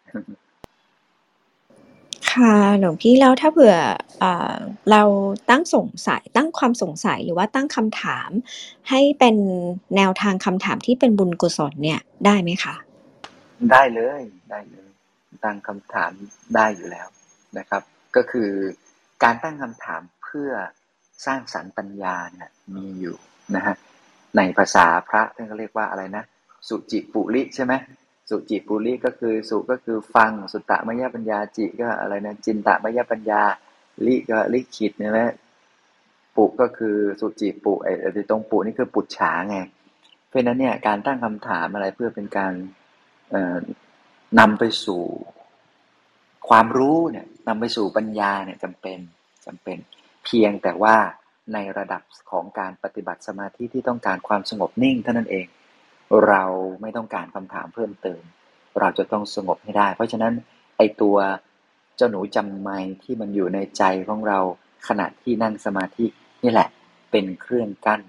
[SPEAKER 3] ค่ะหลวงพี่แล้วถ้าเผื่อเอ่อเราตั้งสงสัยตั้งความสงสัยหรือว่าตั้งคำถาม ให้เป็นแนวทางคำถามที่เป็นบุญกุศลเนี่ยได้ไหมคะ
[SPEAKER 2] ได้เลยได้เลย ตั้งคำถามได้อยู่แล้วนะครับ ก็คือการตั้งคำถามเพื่อสร้างสรรค์ปัญญาเนี่ยมีอยู่ นะฮะในภาษาพระท่านก็เรียกว่าอะไรนะสุจิปุริใช่ไหมสุจิปุริก็คือสุก็คือฟังสุตตะมยปัญญาจิก็อะไรนะจินตะมยปัญญาลิก็ลิขิตใช่ไหมปุก็คือสุจิปุไอ้ตรงปุนี่คือปุจฉาไง เพราะนั้นเนี่ยการตั้งคำถามอะไรเพื่อเป็นการนำไปสู่ความรู้เนี่ยนำไปสู่ปัญญาเนี่ยจำเป็นจำเป็นเพียงแต่ว่า ในระดับของการปฏิบัติสมาธิที่ต้องการความสงบนิ่งเท่านั้นเอง เราไม่ต้องการคำถามเพิ่มเติม เราจะต้องสงบให้ได้ เพราะฉะนั้นไอตัวเจ้าหนูจำไม่ที่มันอยู่ในใจของเราขณะที่นั่งสมาธินี่แหละเป็นเครื่องกั้น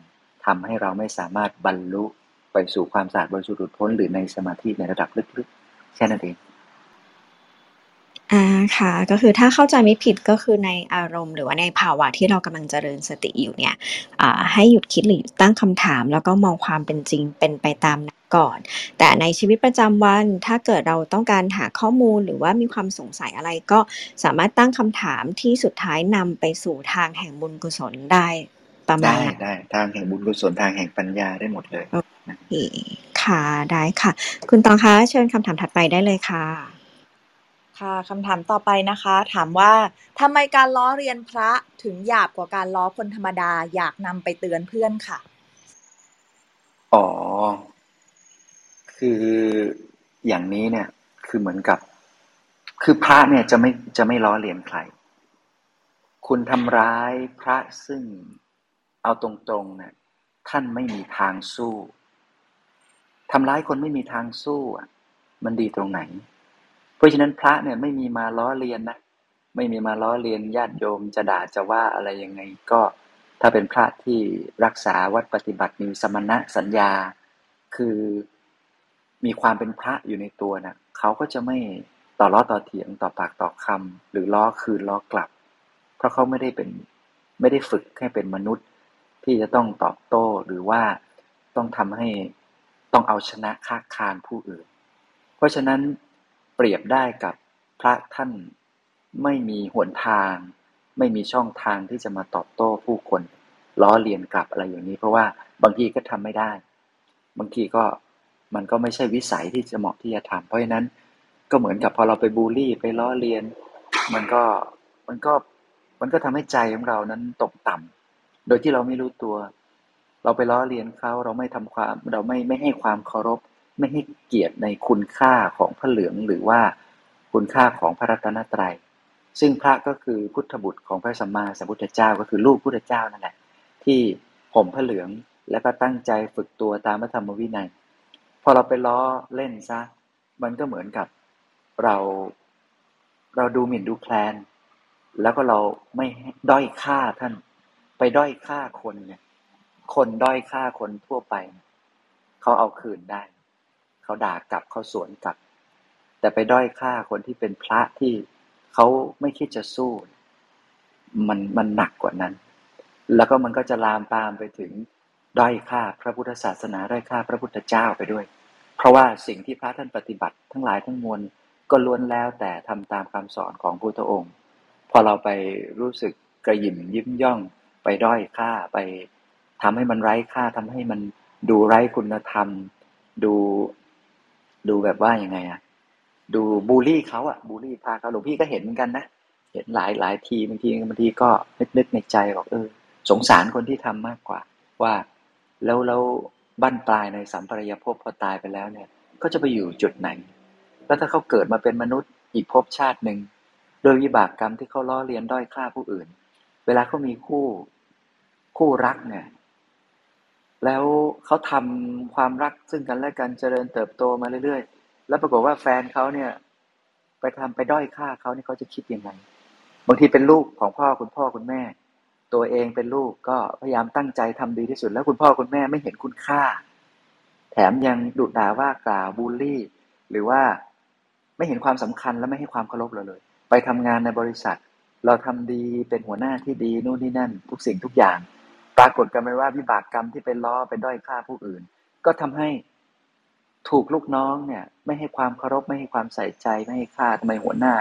[SPEAKER 2] ทำให้เราไม่สามารถบรรลุไปสู่ความสะอาดบริสุทธิ์พ้นหรือในสมาธิในระดับลึกๆแค่นั้นเอง
[SPEAKER 3] อ่าค่ะ ก็คือถ้าเข้าใจไม่ผิดก็คือในอารมณ์ หรือว่าในภาวะที่เรากำลังเจริญสติอยู่เนี่ยอ่าให้หยุดคิดหรือตั้งคำถาม แล้วก็มองความเป็นจริงเป็นไปตามนั้นก่อน แต่ในชีวิตประจำวันถ้าเกิดเราต้องการหาข้อมูลหรือว่ามีความสงสัยอะไรก็สามารถตั้งคำถามที่สุดท้ายนำไปสู่ทางแห่งบุญกุศลได้ประมาณ
[SPEAKER 2] ได้ได้ทางแห่งบุญกุศลทางแห่งปัญญาได้หมดเลย โอ
[SPEAKER 3] เคค่ะได้ค่ะ คุณตองคะเชิญคำถามถัดไปได้เลยค่ะ
[SPEAKER 4] ค่ะคำถามต่อไปนะคะ ถามว่าทำไมการล้อเรียนพระถึงหยาบกว่าการล้อคนธรรมดาอยากนำไปเตือนเพื่อนค่ะ
[SPEAKER 2] อ๋อ คืออย่างนี้เนี่ย คือเหมือนกับ คือพระเนี่ยจะไม่จะไม่ล้อเลียนใคร คุณทำร้ายพระซึ่งเอาตรงๆเนี่ยท่านไม่มีทางสู้ทำร้ายคนไม่มีทางสู้อะ มันดีตรงไหน เพราะฉะนั้นพระเนี่ยไม่มีมาล้อเลียนนะ ไม่มีมาล้อเลียนญาติโยมจะด่าจะว่าอะไรยังไงก็ถ้าเป็นพระที่รักษาวัดปฏิบัติมีสมณะสัญญา คือมีความเป็นพระอยู่ในตัวนะเขาก็จะไม่ต่อล้อต่อเถียงต่อปากต่อคำหรือล้อคืนล้อกลับ เพราะเขาไม่ได้เป็นไม่ได้ฝึกให้เป็นมนุษย์ ที่จะต้องตอบโต้หรือว่าต้องทำให้ต้องเอาชนะค้าคานผู้อื่น เพราะฉะนั้น เปรียบได้กับพระท่านไม่มีหนทาง ไม่มีช่องทางที่จะมาตอบโต้ผู้คนล้อเลียนกลับอะไรอย่างนี้ เพราะว่าบางทีก็ทำไม่ได้ บางทีก็มันก็ไม่ใช่วิสัยที่จะเหมาะที่จะทำเพราะฉะนั้นก็เหมือนกับพอเราไปบูลลี่ไปล้อเลียน มันก็มันก็มันก็ทำให้ใจของเรานั้นตกต่ำโดยที่เราไม่รู้ตัว เราไปล้อเลียนเขาเราไม่ทำความ เราไม่ไม่ให้ความเคารพ ไม่ให้เกียรติในคุณค่าของพระเหลืองหรือว่าคุณค่าของพระรัตนตรัย ซึ่งพระก็คือพุทธบุตรของพระสัมมาสัมพุทธเจ้าก็คือลูกพุทธเจ้านั่นแหละที่ผมพระเหลืองแล้วก็ตั้งใจฝึกตัวตามพระธรรมวินัย พอเราไปล้อเล่นซะ มันก็เหมือนกับเราเราดูหมิ่นดูแคลน แล้วก็เราไม่ด้อยค่าท่าน ไปด้อยค่าคนเนี่ย คนด้อยค่าคนทั่วไป เขาเอาคืนได้ เขาด่ากลับเขาสวนกลับ แต่ไปด้อยค่าคนที่เป็นพระที่เขาไม่คิดจะสู้ มันมันหนักกว่านั้น แล้วก็มันก็จะลามปามไปถึงด้อยค่าพระพุทธศาสนาด้อยค่าพระพุทธเจ้าไปด้วย เพราะว่าสิ่งที่พระท่านปฏิบัติทั้งหลายทั้งมวลก็ล้วนแล้วแต่ทำตามคำสอนของพุทธองค์ พอเราไปรู้สึกกระยิมยิ้มย่อง ไปด้อยค่าไปทำให้มันไร้ค่าทำให้มันดูไร้คุณธรรม ดู ดูแบบว่ายังไงอะดูบูลลี่เขาอะบูลลี่พาเขาหลวงพี่ก็เห็นเหมือนกันนะเห็นหลายหลายทีบางทีบางทีก็นึกนึกในใจบอกเออ สงสารคนที่ทำมากกว่า ว่าแล้วแล้วบั้นปลายในสัมปรายภพพอตายไปแล้วเนี่ย ก็จะไปอยู่จุดไหน แล้วถ้าเขาเกิดมาเป็นมนุษย์อีกภพชาติหนึ่งโดยวิบากกรรมที่เขาล้อเลียนด้อยค่าผู้อื่น เวลาเขามีคู่คู่รักเนี่ย แล้วเขาทำความรักซึ่งกันและกันเจริญเติบโตมาเรื่อยๆ แล้วปรากฏว่าแฟนเขาเนี่ย ไปทำไปด้อยค่าเขาเนี่ยเขาจะคิดยังไง บางทีเป็นลูกของพ่อคุณพ่อคุณแม่ ตัวเองเป็นลูกก็พยายามตั้งใจทำดีที่สุด แล้วคุณพ่อคุณแม่ไม่เห็นคุณค่า แถมยังดุด่าว่ากล่าวบูลลี่ หรือว่าไม่เห็นความสำคัญและไม่ให้ความเคารพเราเลย ไปทำงานในบริษัท เราทำดีเป็นหัวหน้าที่ดีนู่นนี่นั่น ทุกสิ่งทุกอย่าง ปรากฏกันไปว่าวิบากกรรมที่เป็นล้อเป็นด้อยค่าผู้อื่น ก็ทำให้ถูกลูกน้องเนี่ย ไม่ให้ความเคารพไม่ให้ความใส่ใจไม่ให้ค่าทำไมหัวหน้า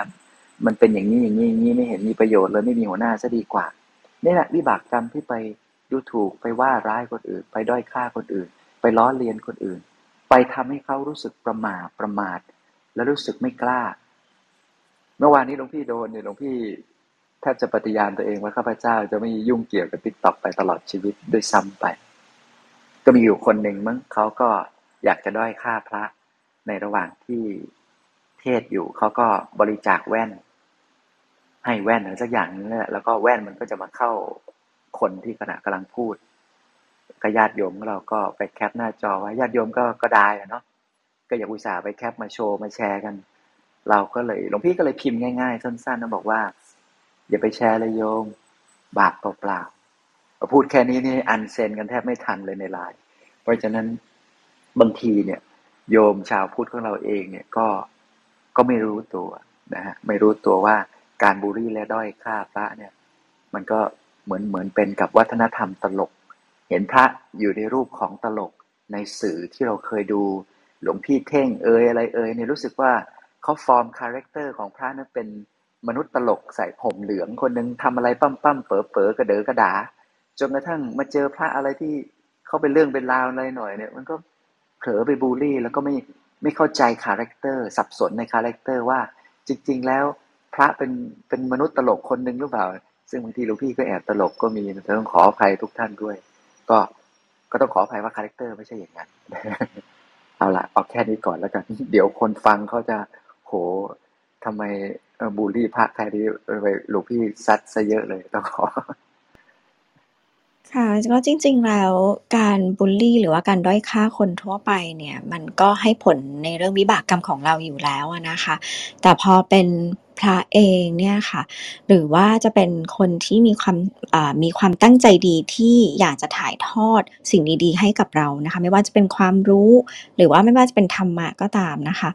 [SPEAKER 2] มันเป็นอย่างนี้อย่างนี้อย่างนี้ไม่เห็นมีประโยชน์เลยไม่มีหัวหน้าซะดีกว่านี่แหละวิบากกรรมที่ไปดูถูกไปว่าร้ายคนอื่น ไปด้อยค่าคนอื่น ไปล้อเลียนคนอื่น ไปทำให้เขารู้สึกประมาทประมาท และรู้สึกไม่กล้า เมื่อวานนี้หลวงพี่โดนเนี่ยหลวงพี่ แทบจะปฏิญาณตัวเองว่าข้าพเจ้าจะไม่ยุ่งเกี่ยวกับติ๊กต็อกไปตลอดชีวิตด้วยซ้ำไป ก็มีอยู่คนหนึ่งมั้งเขาก็อยากจะด้อยค่าพระในระหว่างที่เทศอยู่เขาก็บริจาคแว่น ให้แว่นอะไรสักอย่างนึงแหละแล้วก็แว่นมันก็จะมาเข้าคนที่ขณะกำลังพูดก็ญาติโยมเราก็ไปแคปหน้าจอไว้ญาติโยมก็ก็ได้อะเนาะก็อยากอุตส่าห์ไปแคปมาโชว์มาแชร์กัน เราก็เลยหลวงพี่ก็เลยพิมพ์ง่ายๆ สั้นๆนะบอกว่า อย่าไปแชร์เลยโยม บาปเปล่าๆพูดแค่นี้นี่ unsend กันแทบไม่ทันเลยในไลน์เพราะฉะนั้นบางทีเนี่ย โยมชาวพุทธของเราเองเนี่ยก็ก็ไม่รู้ตัวนะฮะไม่รู้ตัวว่าการบูลลี่และด้อยค่าพระเนี่ย มันก็เหมือนเหมือนเป็นกับวัฒนธรรมตลก เห็นพระอยู่ในรูปของตลกในสื่อที่เราเคยดูหลวงพี่เท่งเอยอะไรเอยเนี่ยรู้สึกว่าเขา form character ของพระนั้นเป็น มนุษย์ตลกใส่ผ้าเหลืองคนหนึ่งทำอะไรปั้มปั้มเป๋อเป๋อกระเดอกระดา จนกระทั่งมาเจอพระอะไรที่เขาเป็นเรื่องเป็นราวอะไรหน่อยเนี่ย มันก็เผลอไปบูลลี่ แล้วก็ไม่ไม่เข้าใจ character สับสนใน character ว่า จริง ๆ แล้วพระเป็นเป็นมนุษย์ตลกคนหนึ่งหรือเปล่า ซึ่งบางทีหลวงพี่ก็แอบตลกก็มีแต่ต้องขออภัยทุกท่านด้วย ก็ก็ต้องขออภัยว่า character ไม่ใช่อย่างนั้นเอาละเอาแค่นี้ก่อนแล้วกัน เดี๋ยวคนฟังเขาจะโหทำไม บูลลี่พระแค่นี้ไปหลวงพี่ซัดซะเยอะเลยต้องขอ
[SPEAKER 3] ค่ะก็จริง ๆ แล้วการบูลลี่หรือว่าการด้อยค่าคนทั่วไปเนี่ย มันก็ให้ผลในเรื่องวิบากกรรมของเราอยู่แล้วนะคะ แต่พอเป็น พระเองเนี่ยค่ะ หรือว่าจะเป็นคนที่มีความมีความตั้งใจดีที่อยากจะถ่ายทอดสิ่งดีๆ ให้กับเรานะคะ ไม่ว่าจะเป็นความรู้ หรือว่าไม่ว่าจะเป็นธรรมะก็ตามนะคะ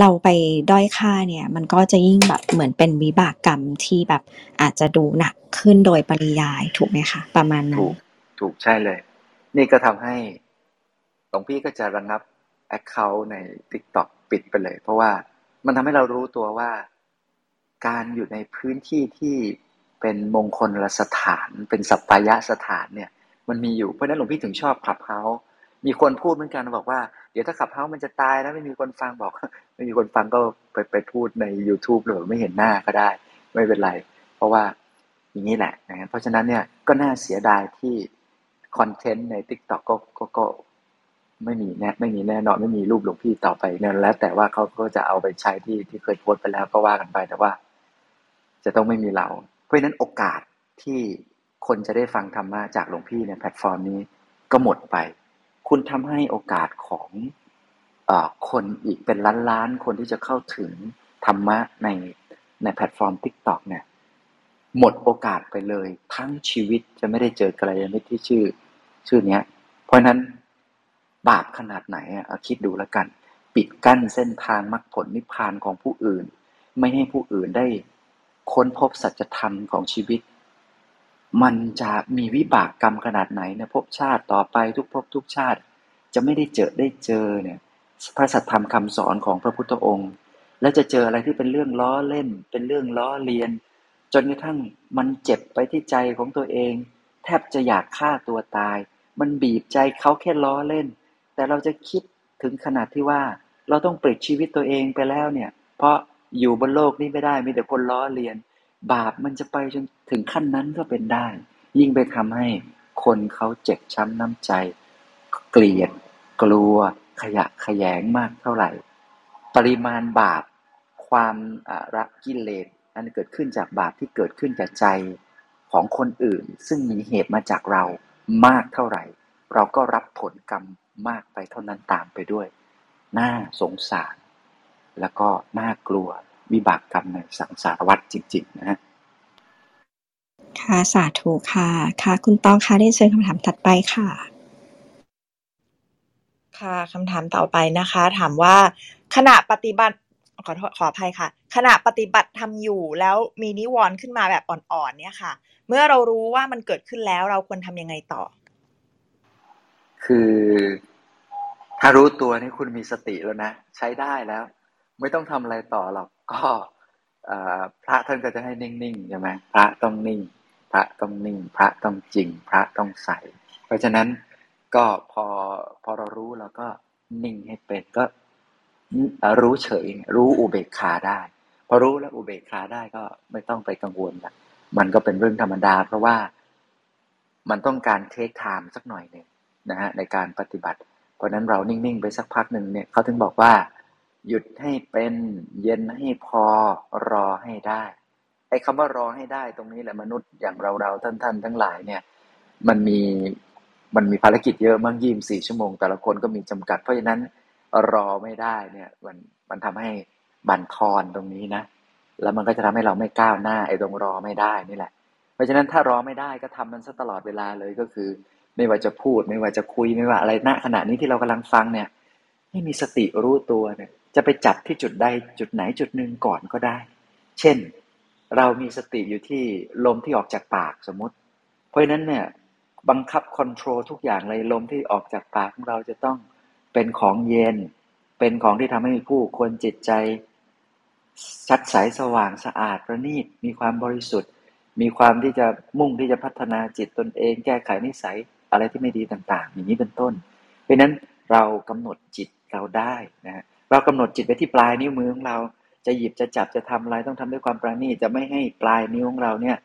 [SPEAKER 3] เราไปด้อยค่าเนี่ย มันก็จะยิ่งแบบเหมือนเป็นวิบากกรรมที่แบบอาจจะดูหนักขึ้นโดยปริยายถูกไหมคะประมาณนั้นถู
[SPEAKER 2] กถูกใช่เลย นี่ก็ทำให้หลวงพี่ก็จะระงับ Account ใน TikTok ปิดไปเลย เพราะว่ามันทำให้เรารู้ตัวว่า การอยู่ในพื้นที่ที่เป็นมงคลลสถาน เป็นสัปปายะสถานเนี่ยมันมีอยู่เพราะฉะนั้นหลวงพี่ถึงชอบขับเฮามีคนพูดเหมือนกันบอกว่าเดี๋ยวถ้าขับเฮามันจะตายแล้วไม่มีคนฟังบอก ไม่มีคนฟังก็ไปไปพูดใน YouTube หรือไม่เห็นหน้าก็ได้ ไม่เป็นไร เพราะว่าอย่างนี้แหละนะเพราะฉะนั้นเนี่ยก็น่าเสียดายที่คอนเทนต์ใน TikTok ก็ก็ก็ไม่มีแน่ไม่มีแน่นอนไม่มีรูปหลวงพี่ต่อไปเนั่นแล้วแต่ว่าเขาก็จะเอาไปใช้ที่ที่เคยโพสต์ไปแล้วก็ว่ากันไปแต่ว่า จะต้องไม่มีเรา เพราะฉะนั้นโอกาสที่คนจะได้ฟังธรรมะจากหลวงพี่ในแพลตฟอร์มนี้ก็หมดไป คุณทำให้โอกาสของอคนอีกเป็นล้านล้านๆคนที่จะเข้าถึงธรรมะในในแพลตฟอร์ม TikTok เนี่ยหมดโอกาสไปเลย ทั้งชีวิตจะไม่ได้เจอกัลยาณมิตรที่ชื่อชื่อเนี้ยเพราะนั้นบาปขนาดไหนอะคิดดูแล้วกัน ปิดกั้นเส้นทางมรรคผลนิพพานของผู้อื่น ไม่ให้ผู้อื่นได้ ค้นพบสัจธรรมของชีวิต มันจะมีวิบากกรรมขนาดไหนในภพชาติต่อไปทุกภพทุกชาติ จะไม่ได้เจอได้เจอเนี่ยพระสัทธรรมคำสอนของพระพุทธองค์ และจะเจออะไรที่เป็นเรื่องล้อเล่น เป็นเรื่องล้อเลียน จนกระทั่งมันเจ็บไปที่ใจของตัวเอง แทบจะอยากฆ่าตัวตาย มันบีบใจเขาแค่ล้อเล่น แต่เราจะคิดถึงขนาดที่ว่า เราต้องปลิดชีวิตตัวเองไปแล้วเนี่ย เพราะ อยู่บนโลกนี้ไม่ได้มีแต่คนล้อเลียน บาปมันจะไปจนถึงขั้นนั้นก็เป็นได้ ยิ่งไปทำให้คนเขาเจ็บช้ำน้ำใจ เกลียด กลัว ขยะขยงมากเท่าไหร่ ปริมาณบาปความรักกิเลสอันเกิดขึ้นจากบาปที่เกิดขึ้นจากใจของคนอื่น ซึ่งมีเหตุมาจากเรามากเท่าไหร่ เราก็รับผลกรรมมากไปเท่านั้นตามไปด้วย น่าสงสาร แล้วก็น่ากลัววิบากกรรมในสังสารวัฏจริง ๆ นะฮะ
[SPEAKER 3] ค่ะสาธุค่ะ ค่ะ คุณตองค่ะได้เชิญคำถามถัดไปค่ะ
[SPEAKER 4] ค่ะคำถามต่อไปนะคะ ถามว่าขณะปฏิบัติขอโทษขออภัยค่ะ ขณะปฏิบัติทำอยู่แล้วมีนิวรณ์ขึ้นมาแบบอ่อนๆเนี่ยค่ะ เมื่อเรารู้ว่ามันเกิดขึ้นแล้วเราควรทำยังไงต่อ
[SPEAKER 2] คือ ถ้ารู้ตัวนี่คุณมีสติแล้วนะ ใช้ได้แล้ว ไม่ต้องทำอะไรต่อหรอกก็พระท่านก็จะให้นิ่งๆใช่ไหมพระต้องนิ่ง พระต้องนิ่ง พระต้องจริง พระต้องใส เพราะฉะนั้นก็พอพอเรารู้เราก็นิ่งให้เป็นก็รู้เฉย รู้อุเบกขาได้พอรู้แล้วอุเบกขาได้ก็ไม่ต้องไปกังวลละมันก็เป็นเรื่องธรรมดา เพราะว่ามันต้องการเทคไทม์สักหน่อยหนึ่งนะฮะในการปฏิบัติ เพราะนั้นเรานิ่งๆไปสักพักหนึ่งเนี่ยเขาถึงบอกว่า หยุดให้เป็น เย็นให้พอ รอให้ได้ไอ้คำว่ารอให้ได้ตรงนี้แหละมนุษย์อย่างเราเราท่านท่านทั้งหลายเนี่ย มันมีมันมีภารกิจเยอะมั่งยี่มสี่ชั่วโมง แต่ละคนก็มีจำกัด เพราะฉะนั้นรอไม่ได้เนี่ยมันมันทำให้บั่นทอนตรงนี้นะ แล้วมันก็จะทำให้เราไม่ก้าวหน้าไอ้ตรงรอไม่ได้นี่แหละ เพราะฉะนั้นถ้ารอไม่ได้ก็ทำมันซะตลอดเวลาเลยก็คือ ไม่ว่าจะพูดไม่ว่าจะคุยไม่ว่าอะไรณขณะนี้ที่เรากำลังฟังเนี่ย ให้มีสติรู้ตัวเนี่ย จะไปจับที่จุดใดจุดไหนจุดหนึ่งก่อนก็ได้ เช่น เรามีสติอยู่ที่ลมที่ออกจากปากสมมติ เพราะนั้นเนี่ยบังคับคอนโทรลทุกอย่างเลยลมที่ออกจากปากของเราจะต้องเป็นของเย็น เป็นของที่ทำให้ผู้คนจิตใจ ชัดใสสว่างสะอาดประณีตมีความบริสุทธิ์ มีความที่จะมุ่งที่จะพัฒนาจิตตนเอง แก้ไขนิสัยอะไรที่ไม่ดีต่าง ๆ อย่างนี้เป็นต้น เพราะนั้นเรากำหนดจิตเราได้นะฮะ เรากำหนดจิตไปที่ปลายนิ้วมือของเรา จะหยิบจะจับจะทำอะไรต้องทำด้วยความประณีตจะไม่ให้ปลายนิ้วของเราเนี่ย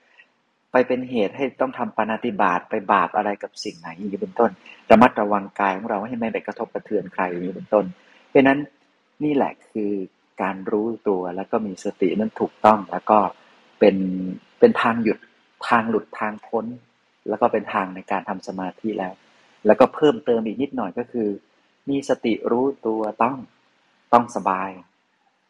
[SPEAKER 2] ไปเป็นเหตุให้ต้องทำปานาติบาตไปบาปอะไรกับสิ่งไหนอย่างนี้เป็นต้นระมัดระวังกายของเราให้ไม่ไปกระทบกระเทือนใครอย่างนี้เป็นต้น เพราะนั้นนี่แหละคือการรู้ตัวแล้วก็มีสตินั้นถูกต้องแล้วก็เป็นเป็นทางหยุดทางหลุดทางพ้น แล้วก็เป็นทางในการทำสมาธิแล้ว แล้วก็เพิ่มเติมอีกนิดหน่อยก็คือ มีสติรู้ตัวต้อง ต้องสบาย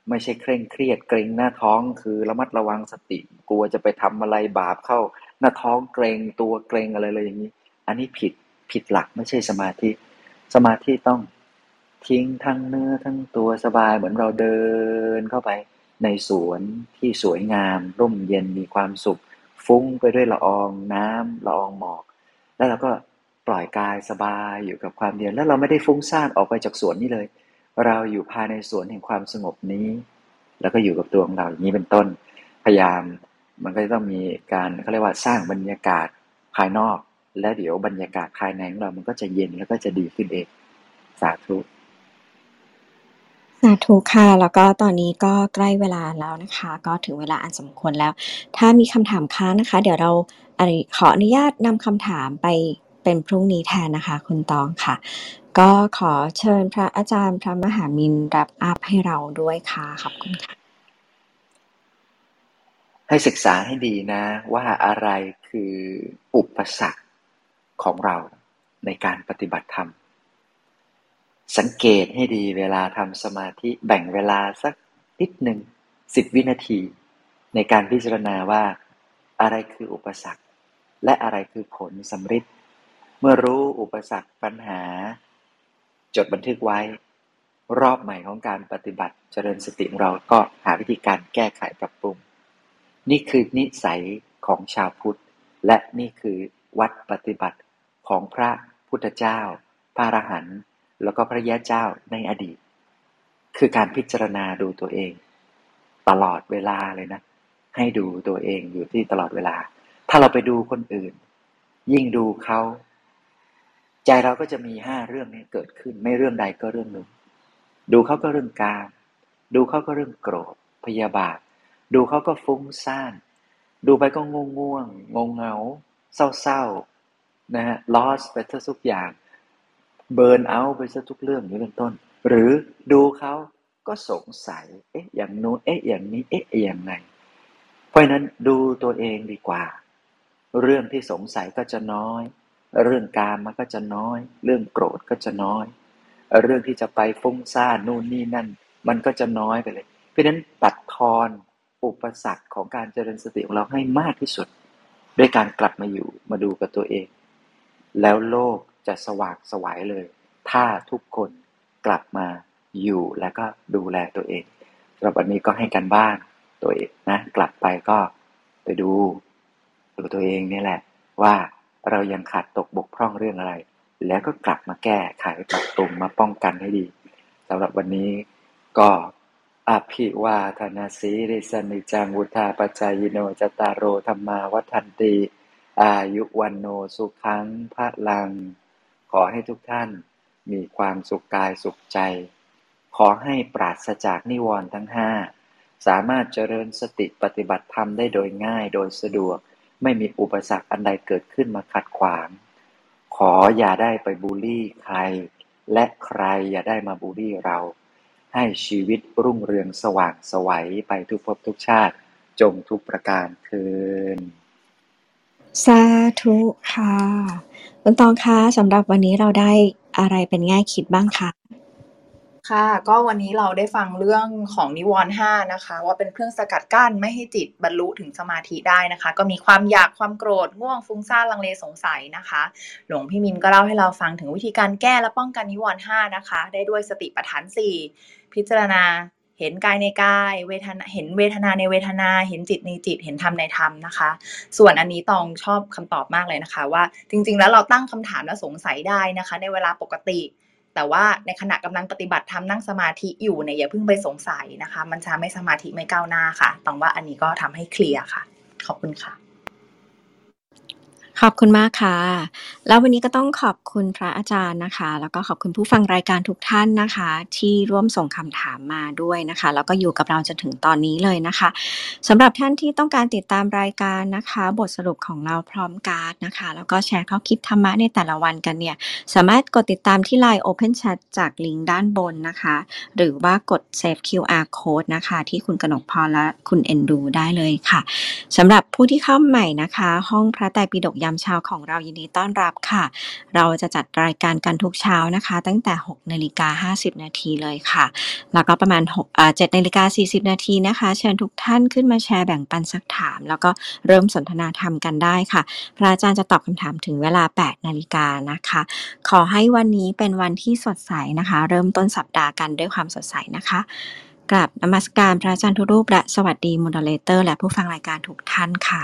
[SPEAKER 2] ไม่ใช่เคร่งเครียดเกรงหน้าท้องคือระมัดระวังสติ กลัวจะไปทำอะไรบาปเข้า หน้าท้องเกรงตัวเกรงอะไรเลยอย่างนี้ อันนี้ผิดผิดหลักไม่ใช่สมาธิ สมาธิต้องทิ้งทั้งเนื้อทั้งตัวสบายเหมือนเราเดินเข้าไปในสวนที่สวยงาม ร่มเย็นมีความสุข ฟุ้งไปด้วยละอองน้ำละอองหมอก แล้วเราก็ปล่อยกายสบายอยู่กับความเดียวแล้วเราไม่ได้ฟุ้งซ่านออกไปจากสวนนี้เลย เราอยู่ภายในสวนแห่งความสงบนี้ แล้วก็อยู่กับตัวของเราอย่างนี้เป็นต้น พยายามมันก็จะต้องมีการเขาเรียกว่าสร้างบรรยากาศภายนอก และเดี๋ยวบรรยากาศภายในของเรามันก็จะเย็นแล้วก็จะดีขึ้นเอง สาธุ
[SPEAKER 3] สาธุค่ะ แล้วก็ตอนนี้ก็ใกล้เวลาแล้วนะคะ ก็ถึงเวลาอันสมควรแล้ว ถ้ามีคำถามค้างนะคะ เดี๋ยวเราขออนุญาตนำคำถามไปเป็นพรุ่งนี้แทนนะคะ คุณตองค่ะ ก็ขอเชิญพระอาจารย์พระมหามินรับอัพให้เราด้วยค่ะขอบคุณค่ะ
[SPEAKER 2] ให้ศึกษาให้ดีนะ ว่าอะไรคืออุปสรรคของเราในการปฏิบัติธรรม สังเกตให้ดีเวลาทำสมาธิแบ่งเวลาสักนิดหนึ่งสิบวินาที ในการพิจารณาว่าอะไรคืออุปสรรค และอะไรคือผลสำเร็จเมื่อรู้อุปสรรคปัญหา จดบันทึกไว้ รอบใหม่ของการปฏิบัติเจริญสติของเราก็หาวิธีการแก้ไขปรับปรุง นี่คือนิสัยของชาวพุทธ และนี่คือวัดปฏิบัติของพระพุทธเจ้า พระอรหันต์แล้วก็พระยาเจ้าในอดีต คือการพิจารณาดูตัวเอง ตลอดเวลาเลยนะ ให้ดูตัวเองอยู่ที่ตลอดเวลา ถ้าเราไปดูคนอื่น ยิ่งดูเขา ใจเราก็จะมีห้าเรื่องนี้เกิดขึ้น ไม่เรื่องใดก็เรื่องหนึ่ง ดูเขาก็เรื่องการ ดูเขาก็เรื่องโกรธ พยาบาท ดูเขาก็ฟุ้งซ่าน ดูไปก็ง่วงง่วงงงเงา เศร้าๆนะฮะ loss ไปทุกอย่างเบิร์นเอาไปซะทุกเรื่องนี้เป็นต้น หรือดูเขาก็สงสัย เอ๊ะ อย่างนู้น เอ๊ะ อย่างนี้ เอ๊ะ อย่างไง เพราะนั้นดูตัวเองดีกว่า เรื่องที่สงสัยก็จะน้อย เรื่องการมันก็จะน้อย เรื่องโกรธก็จะน้อย เรื่องที่จะไปฟุ้งซ่านนู่นนี่นั่น มันก็จะน้อยไปเลย เพราะนั้นตัดทอนอุปสรรคของการเจริญสติของเราให้มากที่สุด ด้วยการกลับมาอยู่มาดูกับตัวเอง แล้วโลกจะสว่างสวายเลย ถ้าทุกคนกลับมาอยู่แล้วก็ดูแลตัวเองสำหรับวันนี้ก็ให้กันบ้านตัวเองนะ กลับไปก็ไปดูดูตัวเองนี่แหละว่า เรายังขาดตกบกพร่องเรื่องอะไร แล้วก็กลับมาแก้ไขปรับปรุงมาป้องกันให้ดีสำหรับวันนี้ก็อภิวาทนาสีริสนิจังวุธาปจายโนจตารโรธรรมาวัฒนติอายุวันโนสุขังพระลัง ขอให้ทุกท่านมีความสุขกายสุขใจ ขอให้ปราศจากนิวรณ์ทั้งห้าสามารถเจริญสติปฏิบัติธรรมได้โดยง่ายโดยสะดวก ไม่มีอุปสรรคอันใดเกิดขึ้นมาขัดขวาง ขออย่าได้ไปบูลลี่ใคร และใครอย่าได้มาบูลลี่เรา ให้ชีวิตรุ่งเรืองสว่างสวัยไปทุกภพทุกชาติ จงทุกประการคืน
[SPEAKER 3] สาธุค่ะคุณตองคะสำหรับวันนี้เราได้อะไรเป็นแง่คิดบ้างคะ
[SPEAKER 4] ค่ะ ก็วันนี้เราได้ฟังเรื่องของนิวรณ์ห้านะคะ ว่าเป็นเครื่องสกัดกั้นไม่ให้จิตบรรลุถึงสมาธิได้นะคะ ก็มีความอยากความโกรธง่วงฟุ้งซ่านลังเลสงสัยนะคะ หลวงพี่มินก็เล่าให้เราฟังถึงวิธีการแก้และป้องกันนิวรณ์ห้านะคะ ได้ด้วยสติปัฏฐานสี่พิจารณาเห็นกายในกายเวทนาเห็นเวทนาในเวทนา เห็นจิตในจิต เห็นธรรมในธรรมนะคะ ส่วนอันนี้ตองชอบคำตอบมากเลยนะคะ ว่าจริง ๆ แล้วเราตั้งคำถามและสงสัยได้นะคะ ในเวลาปกติ แต่ว่าในขณะกำลังปฏิบัติทำนั่งสมาธิอยู่เนี่ยอย่าเพิ่งไปสงสัยนะคะ มันจะไม่สมาธิไม่ก้าวหน้าค่ะตองว่าอันนี้ก็ทำให้เคลียร์ค่ะ ขอบคุณค่ะ
[SPEAKER 3] ขอบคุณมากค่ะ แล้ววันนี้ก็ต้องขอบคุณพระอาจารย์นะคะ แล้วก็ขอบคุณผู้ฟังรายการทุกท่านนะคะ ที่ร่วมส่งคำถามมาด้วยนะคะ แล้วก็อยู่กับเราจนถึงตอนนี้เลยนะคะสำหรับท่านที่ต้องการติดตามรายการนะคะ บทสรุปของเราพร้อมการ์ดนะคะ แล้วก็แชร์ข้อคิดธรรมะในแต่ละวันกันเนี่ย สามารถกดติดตามที่ Line Open Chat จากลิงก์ด้านบนนะคะ หรือว่ากด Save QR Code นะคะ ที่คุณกนกพรและคุณเอนดูได้เลยค่ะสำหรับผู้ที่เข้าใหม่นะคะ ห้องพระไตรปิฎกยามเช้าของเรายินดีต้อนรับค่ะ เราจะจัดรายการกันทุกเช้านะคะ ตั้งแต่ 6นาฬิกา50 นาทีเลยค่ะ แล้วก็ประมาณ6อ่า7นาฬิกา40 นาทีนะคะ เชิญทุกท่านขึ้นมาแชร์แบ่งปันซักถาม แล้วก็เริ่มสนทนาธรรมกันได้ค่ะ พระอาจารย์จะตอบคำถามถึงเวลา 8 นาฬิกานะคะ ขอให้วันนี้เป็นวันที่สดใสนะคะ เริ่มต้นสัปดาห์กันด้วยความสดใสนะคะกราบนมัสการพระอาจารย์ทุกรูปและสวัสดี moderator และผู้ฟังรายการทุกท่านค่ะ